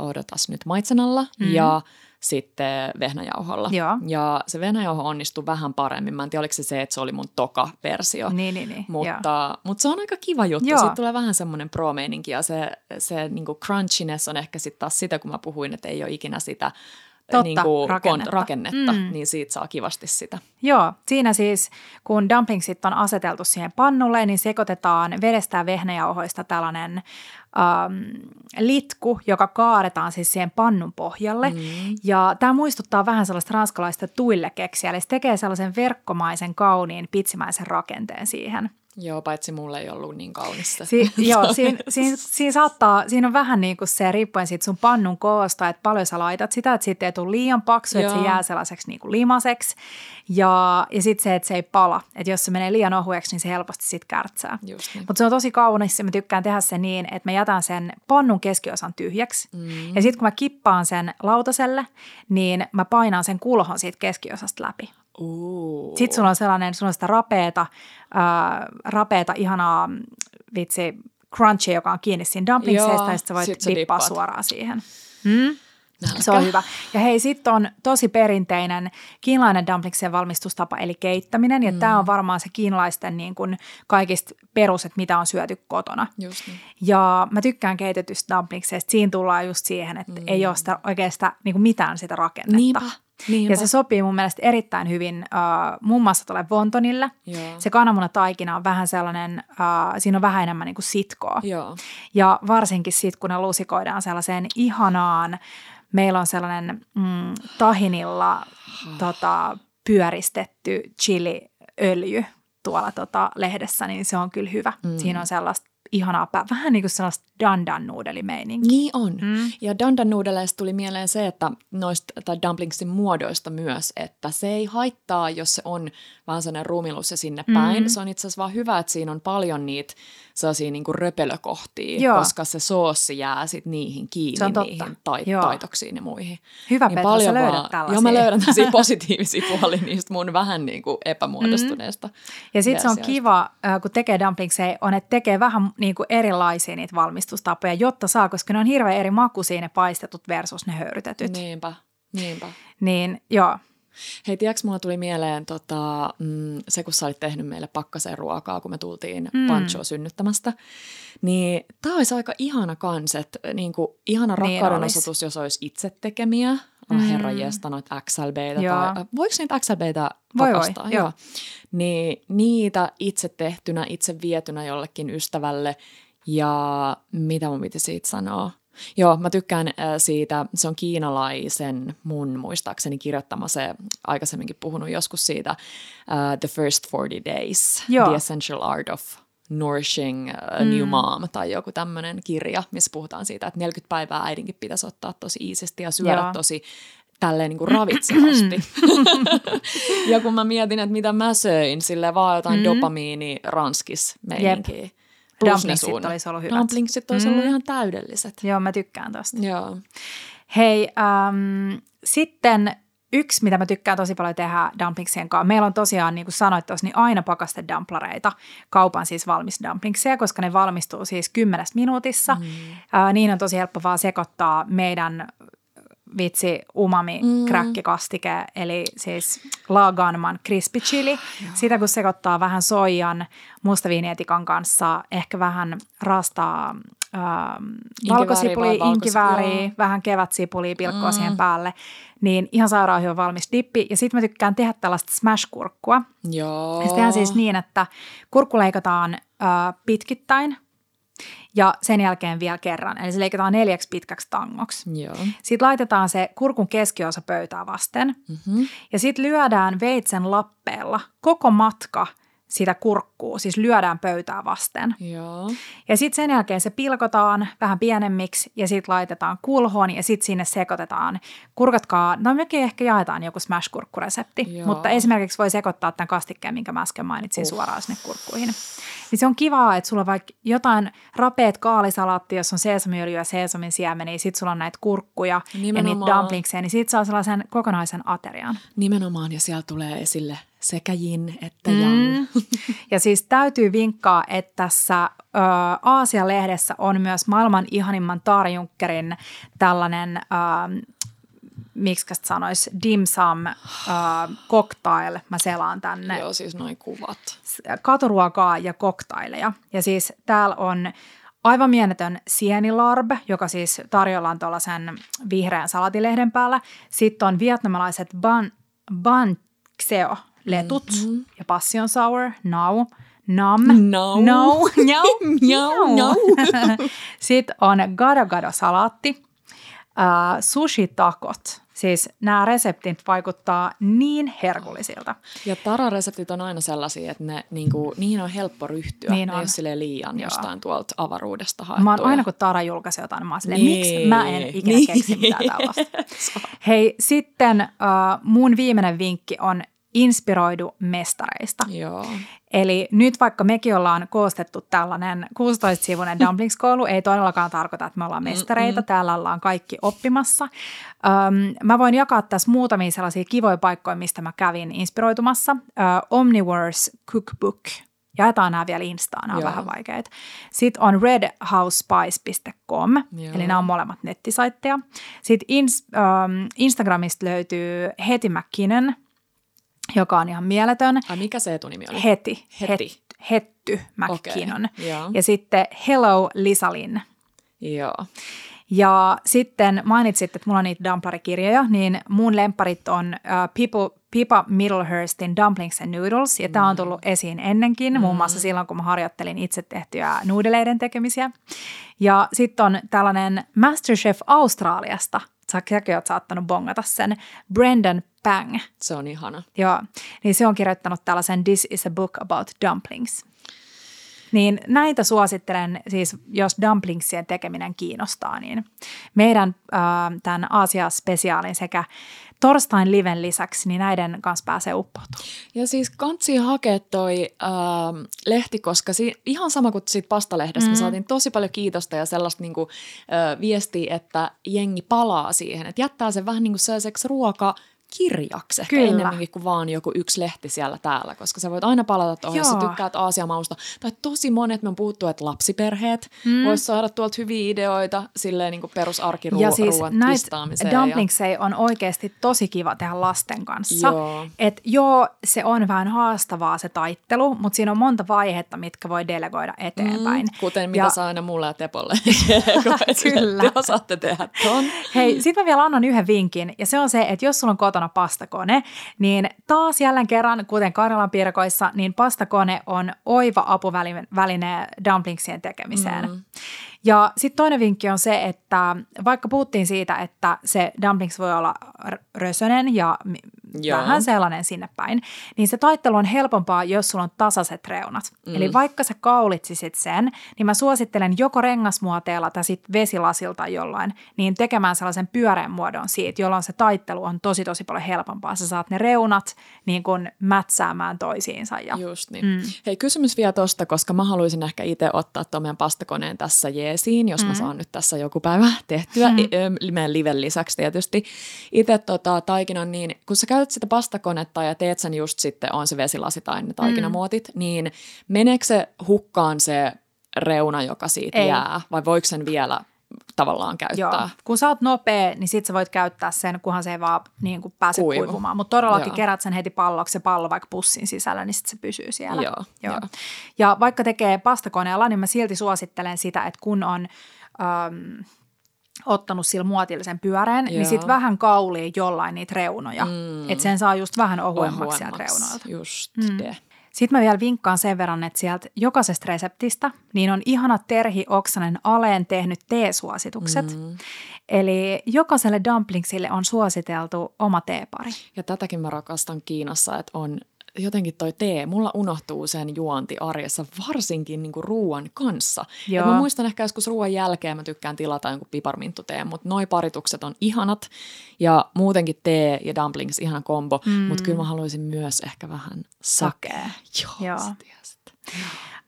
odotas nyt maitsenalla
Mhm.
mm. ja sitten vehnäjauholla.
Joo.
Ja se vehnäjauho onnistui vähän paremmin. Mä en tiedä, oliko se se, että se oli mun toka versio.
Niin, niin, niin. Joo.
Mutta, mutta se on aika kiva juttu.
Joo.
Siitä tulee vähän semmoinen pro-meininki ja se, se niinku crunchiness on ehkä sitten taas sitä, kun mä puhuin, että ei ole ikinä sitä
Totta,
niinku
rakennetta.
Kon, rakennetta
Mm.
niin siitä saa kivasti sitä.
Joo, siinä siis kun dumplingsit on aseteltu siihen pannulle, niin sekoitetaan vedestä ja vehnäjauhoista tällainen ähm, litku, joka kaadetaan siis siihen pannun pohjalle. Mm. Ja tämä muistuttaa vähän sellaista ranskalaista tuillekeksiä, eli se tekee sellaisen verkkomaisen, kauniin, pitsimäisen rakenteen siihen.
Joo, paitsi mulle ei ollut niin kaunis se.
Si- joo, siinä, siinä, siinä, saattaa, siinä on vähän niin kuin se, riippuen siitä sun pannun koosta, että paljon sä laitat sitä, että siitä ei tule liian paksu, että se
Joo.
jää sellaiseksi niin kuin limaseksi. Ja, ja sitten se, että se ei pala. Että jos se menee liian ohueksi, niin se helposti sitten kärtsää.
Niin.
Mutta se on tosi kaunis ja mä tykkään tehdä sen niin, että mä jätän sen pannun keskiosan tyhjäksi. Mm. Ja sitten kun mä kippaan sen lautaselle, niin mä painan sen kulhon siitä keskiosasta läpi.
Uh.
Sitten sulla on sellainen, sulla on sitä rapeeta, ää, rapeeta ihanaa vitsi crunchy, joka on kiinni siinä dumplingseista, ja sit sä voit
sit
dippaa
dippaat.
suoraan siihen. Mm? Se on hyvä. Ja hei, sitten on tosi perinteinen kiinalainen dumplingsien valmistustapa, eli keittäminen. Ja mm. tämä on varmaan se kiinalaisten niin kuin kaikista perus, että mitä on syöty kotona.
Just niin.
Ja mä tykkään keitetystä dumplingseista. Siinä tullaan just siihen, että mm. ei ole sitä oikeastaan niin kuin mitään sitä rakennetta.
Niinpä, niinpä.
Ja se sopii mun mielestä erittäin hyvin uh, muun muassa tuolle wontonille.
Joo.
Se kananmunataikina on vähän sellainen, uh, siinä on vähän enemmän niin kuin sitkoa.
Joo.
Ja varsinkin sitten, kun ne lusikoidaan sellaiseen ihanaan meillä on sellainen mm, tahinilla tota, pyöristetty chiliöljy tuolla tota, lehdessä, niin se on kyllä hyvä. Mm. Siinä on sellaista ihanaa, vähän niin kuin sellaista dandan nuudelimeininkiä.
Niin on. Mm. Ja dandan nuudeleista tuli mieleen se, että noista tai dumplingsin muodoista myös, että se ei haittaa, jos se on vähän sellainen rumilus ja sinne päin. Mm. Se on itse asiassa vaan hyvä, että siinä on paljon niitä sellaisia niin kuin röpelökohtia, Joo. koska se soossi jää sit niihin kiinni, niihin tai, taitoksiin ja muihin.
Hyvä niin Petra, paljon sä löydät vaan, tällaisia.
Joo, mä löydän tosi positiivisia puolia niistä mun vähän niin kuin epämuodostuneesta. Mm.
Ja sitten se on kiva, kun tekee dumplingseja, on, että tekee vähän niin kuin erilaisia niitä valmistustapoja, jotta saa, koska ne on hirveän eri makuisia ne paistetut versus ne höyrytetyt.
Niinpä, niinpä.
Niin, joo.
Hei, tiedätkö, mulla tuli mieleen tota, mm, se, kun sä olit tehnyt meille pakkaseen ruokaa, kun me tultiin mm. Panchoa synnyttämästä. Niin tämä olisi aika ihana kanset, niin kuin, ihana niin rakkauden osoitus, jos olisi itse tekemiä. Mm. Herra jesta, noita XLBitä. Tai, voiko niitä pakastaa?
Voi, voi, joo.
Niin niitä itse tehtynä, itse vietynä jollekin ystävälle. Ja mitä mun piti siitä sanoa? Joo, mä tykkään äh, siitä, se on kiinalaisen mun muistaakseni kirjoittama se, aikaisemminkin puhunut joskus siitä, uh, The First 40 Days, Joo. The Essential Art of Nourishing a New mm. Mom tai joku tämmöinen kirja, missä puhutaan siitä, että 40 päivää äidinkin pitäisi ottaa tosi iisisti ja syödä Joo. tosi tälleen niin kuin ravitsevasti. ja kun mä mietin, että mitä mä söin, sille vaan jotain mm. dopamiini ranskis meininkiä.
Dumplingsit olisi ollut hyvät.
Dumplingsit olisi mm. ollut ihan täydelliset.
Joo, mä tykkään tosta.
Joo.
Hei, ähm, sitten yksi, mitä mä tykkään tosi paljon tehdä dumplingsien kanssa. Meillä on tosiaan, niin kuin sanoit tuossa, niin aina pakaste dumplareita, kaupan siis valmis dumplingsia, koska ne valmistuu siis kymmenessä minuutissa. Mm. Äh, niin on tosi helppo vaan sekoittaa meidän vitsi umami mm. kräkkikastike, eli siis Laganman crispy chili. Sitä kun sekoittaa vähän soijan mustaviinietikan kanssa, ehkä vähän rastaa ähm, valkosipuli, inkivääriä, vähän kevätsipuli, pilkkoa mm. siihen päälle, niin ihan sairaan hyvä valmis dippi. Ja sitten mä tykkään tehdä tällaista smash-kurkkua.
Joo.
Ja se tehdään siis niin, että kurkku leikataan äh, pitkittäin – ja sen jälkeen vielä kerran. Eli se leikataan neljäksi pitkäksi tangoksi.
Joo.
Sitten laitetaan se kurkun keskiosa pöytää vasten mm-hmm. ja sitten lyödään veitsen lappeella koko matka – sitä kurkkuu, siis lyödään pöytää vasten.
Joo.
Ja sitten sen jälkeen se pilkotaan vähän pienemmiksi ja sitten laitetaan kulhoon ja sitten sinne sekoitetaan. Kurkatkaa, no mekin ehkä jaetaan joku smash-kurkkuresepti, mutta esimerkiksi voi sekoittaa tämän kastikkeen, minkä mä äsken mainitsin uh. suoraan sinne kurkkuihin. Niin se on kivaa, että sulla on vaikka jotain rapeet kaalisalaatti, jos on seesamiöljyä ja seesamin siemeniä, sitten sulla on näitä kurkkuja Nimenomaan. ja niitä dumplingseja, niin siitä saa sellaisen kokonaisen aterian.
Nimenomaan, ja siellä tulee esille sekä jin että yang. Mm.
Ja siis täytyy vinkkaa, että tässä ö, Aasia-lehdessä on myös maailman ihanimman Taarjunkkerin tällainen, ö, miksi sanoisi, dim sum ö, cocktail. Mä selaan tänne.
Joo, siis noin kuvat.
Katuruokaa ja koktaileja. Ja siis täällä on aivan mieletön sienilarb, joka siis tarjolla tuollaisen vihreän salatilehden päällä. Sitten on vietnamilaiset ban, ban xeo, letut mm-hmm. ja passion sour, now, nam,
no,
no,
no, no, no.
Sitten on gado gado salaatti, uh, sushi takot. Siis nämä reseptit vaikuttaa niin herkullisilta.
Ja tarareseptit on aina sellaisia, että ne, niinku, niihin on helppo ryhtyä. Niin on. Ne ei ole liian Joo. jostain tuolta avaruudesta haettuja.
Mä oon aina kun Tara julkaisi jotain, mä oon silleen, niin. miksi mä en ikinä niin. keksi mitään tällaista. Hei, sitten uh, mun viimeinen vinkki on inspiroidu mestareista.
Joo.
Eli nyt vaikka mekin ollaan koostettu tällainen 16-sivuinen dumplingskoulu, ei todellakaan tarkoita, että me ollaan mestareita. Mm-mm. Täällä ollaan kaikki oppimassa. Öm, mä voin jakaa tässä muutamia sellaisia kivoja paikkoja, mistä mä kävin inspiroitumassa. Ö, Omniverse Cookbook. Jaetaan nämä vielä Instaan, nämä on Joo. vähän vaikeita. Sitten on redhousespice.com, Joo. eli nämä on molemmat nettisaitteja. Sitten ins, ähm, Instagramista löytyy Heti McKinnon, joka on ihan mieletön.
Ai mikä se etunimi oli?
Heti.
Heti.
Hetty McKinnon.
Okay,
ja sitten Hello Lisalin.
Joo.
Ja sitten mainitsit, että mulla on niitä dumplarikirjoja, niin mun lemparit on uh, People, Pipa Middlehurstin Dumplings and Noodles, ja mm. tämä on tullut esiin ennenkin, mm. muun muassa mm. silloin, kun mä harjoittelin itse tehtyjä nuudeleiden tekemisiä. Ja sitten on tällainen Masterchef Australiasta säkin oot saattanut bongata sen, Brendan Pang.
Se on ihana.
Joo, niin se on kirjoittanut tällaisen This is a book about dumplings. Niin näitä suosittelen, siis jos dumplingsien tekeminen kiinnostaa, niin meidän äh, tämän Aasia-spesiaalin sekä torstain liven lisäksi, niin näiden kanssa pääsee uppoutumaan.
Ja siis kansi hakea toi äh, lehti, koska si- ihan sama kuin siitä pastalehdestä, mm. me saatiin tosi paljon kiitosta ja sellaista niinku, äh, viestiä, että jengi palaa siihen, että jättää sen vähän niin kuin sellaiseksi ruoka- kirjaksi ehkä Kyllä. enemmänkin kuin vaan joku yksi lehti siellä täällä, koska sä voit aina palata tuohon, jos sä tykkäät Aasiamausta. Tai tosi monet, me on puhuttu, että lapsiperheet mm. vois saada tuolta hyviä ideoita silleen niin kuin perusarkiruuan
Ja siis näistä dumplingsei ja... on oikeasti tosi kiva tehdä lasten kanssa. Joo. Et joo, se on vähän haastavaa se taittelu, mutta siinä on monta vaihetta, mitkä voi delegoida eteenpäin. Mm,
kuten mitä ja... saa aina mulle ja Tepolle. Kyllä. Te osaatte tehdä ton.
Hei, sitten mä vielä annan yhden vinkin, ja se on se, että jos sulla on kotona kotona pastakone, niin taas jälleen kerran, kuten Karjalan piirakoissa, niin pastakone on oiva apuväline dumplingsien tekemiseen. Mm. Ja sitten toinen vinkki on se, että vaikka puhuttiin siitä, että se dumplings voi olla rösönen ja Joo. vähän sellainen sinne päin, niin se taittelu on helpompaa, jos sulla on tasaiset reunat. Mm. Eli vaikka sä kaulitsisit sen, niin mä suosittelen joko rengasmuoteella tai sitten vesilasilta jollain, niin tekemään sellaisen pyöreän muodon siitä, jolloin se taittelu on tosi tosi paljon helpompaa. Sä saat ne reunat niin kuin mätsäämään toisiinsa. Ja,
Just niin. Mm. Hei kysymys vielä tosta, koska mä haluaisin ehkä itse ottaa tuon meidän pastakoneen tässä jeesiin, jos mm. mä saan nyt tässä joku päivä tehtyä, mm. meidän liven lisäksi tietysti. Itse tota, taikinan niin, kun sä käytät sitä pastakonetta ja teet sen just sitten, on se vesilasi tai ne taikinamuotit, mm. niin meneekö se hukkaan se reuna, joka siitä Ei. jää, vai voiko sen vielä tavallaan käyttää. Joo.
Kun sä oot nopea, niin sit sä voit käyttää sen, kunhan se ei vaan niin kuin pääse Kuivu. kuivumaan. Mutta todellakin Joo. kerät sen heti palloksi, se pallo vaikka pussin sisällä, niin sit se pysyy siellä. Joo. Joo. Joo. Ja vaikka tekee pastakoneella, niin mä silti suosittelen sitä, että kun on... Um, ottanut sillä muotillisen pyöreen, niin Joo. niin sitten vähän kaulii jollain niitä reunoja. Mm. Että sen saa just vähän ohuemmaksi sieltä reunoilta.
Just mm.
Sitten mä vielä vinkkaan sen verran, että sieltä jokaisesta reseptistä niin on ihana Terhi Oksanen Aleen tehnyt teesuositukset. Mm. Eli jokaiselle dumplingsille on suositeltu oma teepari.
Ja tätäkin mä rakastan Kiinassa, että on jotenkin toi tee, mulla unohtuu sen juonti arjessa, varsinkin niinku ruoan kanssa. Joo. mä muistan ehkä joskus ruoan jälkeen mä tykkään tilata jonkun piparminttuteen, mutta noi paritukset on ihanat ja muutenkin tee ja dumplings ihana kombo, mm. mutta kyllä mä haluaisin myös ehkä vähän sakea. Joo, Joo.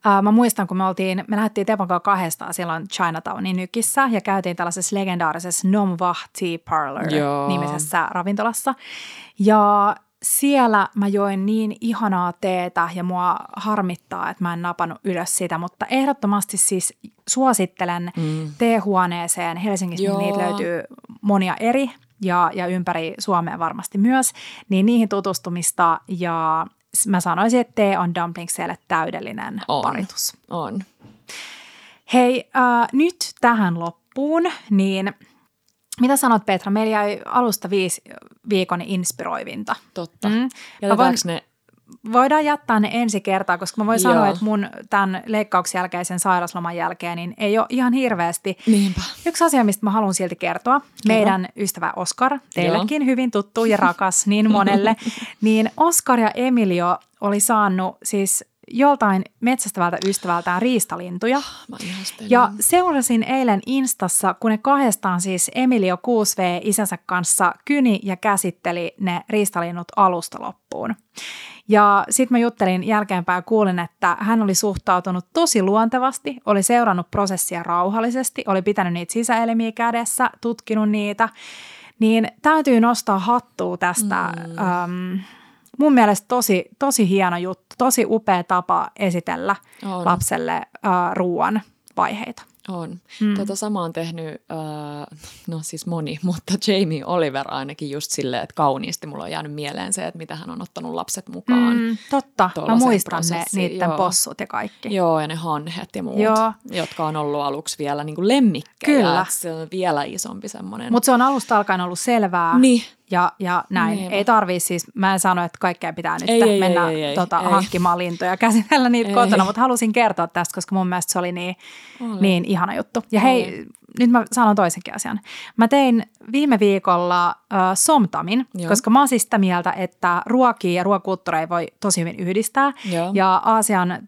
Uh, mä muistan, kun me oltiin, me lähdettiin Tepon kanssa kahdestaan silloin Chinatownin nykissä ja käytiin tällaisessa legendaarisessa Nom Vah Tea Parlor Joo. nimisessä ravintolassa. Ja siellä mä join niin ihanaa teetä ja mua harmittaa, että mä en napannut ylös sitä, mutta ehdottomasti siis suosittelen mm. teehuoneeseen. Helsingissä Joo. niitä löytyy monia eri ja, ja ympäri Suomea varmasti myös, niin niihin tutustumista ja mä sanoisin, että tee on dumplingsille täydellinen on. paritus.
On.
Hei, äh, nyt tähän loppuun, niin – mitä sanot Petra? Meillä jäi alusta viisi viikon inspiroivinta.
Totta. Mm. voin, ne
Voidaan jättää ne ensi kertaa, koska mä voin Joo. sanoa, että mun tämän leikkauksen jälkeisen sairasloman jälkeen niin ei ole ihan hirveästi.
Niinpä.
Yksi asia, mistä mä haluan silti kertoa. Kerro. Meidän ystävä Oskar, teillekin Joo. hyvin tuttu ja rakas niin monelle, niin Oskar ja Emilio oli saanut siis joltain metsästävältä ystävältään riistalintuja.
Mä
ja seurasin eilen Instassa, kun ne kahdestaan siis Emilio 6V isänsä kanssa kyni ja käsitteli ne riistalinnut alusta loppuun. Ja sitten mä juttelin jälkeenpäin ja kuulin, että hän oli suhtautunut tosi luontevasti, oli seurannut prosessia rauhallisesti, oli pitänyt niitä sisäelimiä kädessä, tutkinut niitä. Niin täytyy nostaa hattua tästä mm. um, mun mielestä tosi, tosi hieno juttu, tosi upea tapa esitellä on. lapselle uh, ruoan vaiheita.
On. Mm. Tota sama on tehnyt, äh, no siis moni, mutta Jamie Oliver ainakin just silleen, että kauniisti mulla on jäänyt mieleen se, että mitä hän on ottanut lapset mukaan. Mm,
totta, mä muistan ne, niiden Joo. possut ja kaikki.
Joo, ja ne hanhet ja muut, Joo. jotka on ollut aluksi vielä niin kuin lemmikkejä. Kyllä. Se on vielä isompi semmoinen.
Mutta se on alusta alkaen ollut selvää. Niin. Ja, ja näin. Niin. Ei tarvii siis, mä en sano, että kaikkea pitää nyt ei, mennä ei, ei, tota, ei, hankkimaan lintuja ja käsitellä niitä ei. kotona, mutta halusin kertoa tästä, koska mun mielestä se oli niin, oli. niin ihana juttu. Ja oli. hei, nyt mä sanon toisenkin asian. Mä tein viime viikolla äh, somtamin, Joo. koska mä oon siis sitä mieltä, että ruokia ja ruokakulttuureja voi tosi hyvin yhdistää. Joo. Ja Aasian äh,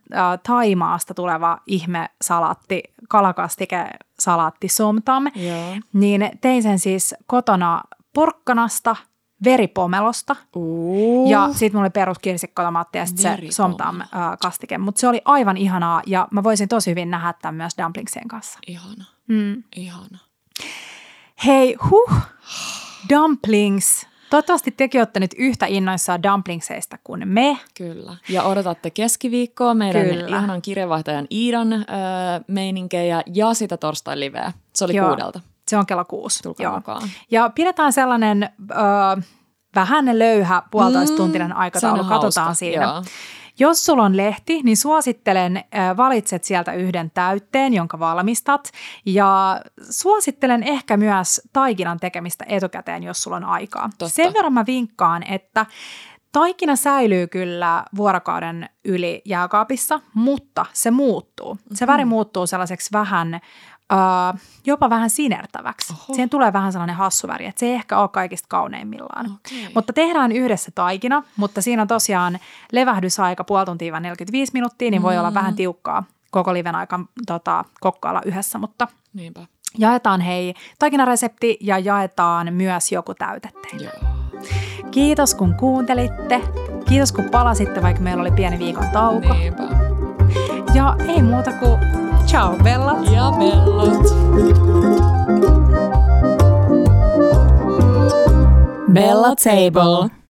Taimaasta tuleva ihme salatti, kalakastike salaatti somtam, Joo. niin tein sen siis kotona porkkanasta, veripomelosta. Uh. Ja sitten mulla oli perus kirsikkotomaatti ja sitten se somtam äh, kastike. Mutta se oli aivan ihanaa ja mä voisin tosi hyvin nähdä tämän myös dumplingsien kanssa.
Ihana. Mm. Ihana.
Hei, huh, dumplings. Toivottavasti tekin olette nyt yhtä innoissaan dumplingseista kuin me.
Kyllä. Ja odotatte keskiviikkoa meidän Kyllä. ihanan kirjeenvaihtajan Iidan äh, meininkejä ja sitä torstai liveä. Se oli Joo. kuudelta.
Se on kello kuusi. Tulkaa Joo. mukaan. Ja pidetään sellainen äh, vähän löyhä puolitoistuntinen mm, aikataulu. Katsotaan hauska. siinä. Joo. Jos sulla on lehti, niin suosittelen, valitset sieltä yhden täytteen, jonka valmistat. Ja suosittelen ehkä myös taikinan tekemistä etukäteen, jos sulla on aikaa. Totta. Sen verran mä vinkkaan, että Taikina säilyy kyllä vuorokauden yli jääkaapissa, mutta se muuttuu. Se väri mm-hmm. muuttuu sellaiseksi vähän uh, jopa vähän sinertäväksi. Oho. Siihen tulee vähän sellainen hassu väri, että se ei ehkä ole kaikista kauneimmillaan. Okay. Mutta tehdään yhdessä taikina, mutta siinä on tosiaan levähdysaika puoli tuntia 45 minuuttia, niin mm. voi olla vähän mm. tiukkaa koko liven aikan tota, kokkailla yhdessä, mutta Niinpä. jaetaan hei taikinaresepti ja jaetaan myös joku täyte teille. Kiitos kun kuuntelitte. Kiitos kun palasitte, vaikka meillä oli pieni viikon tauko. Niinpä. Ja ei muuta kuin ciao bellat.
Ja bellot.
Bella Table.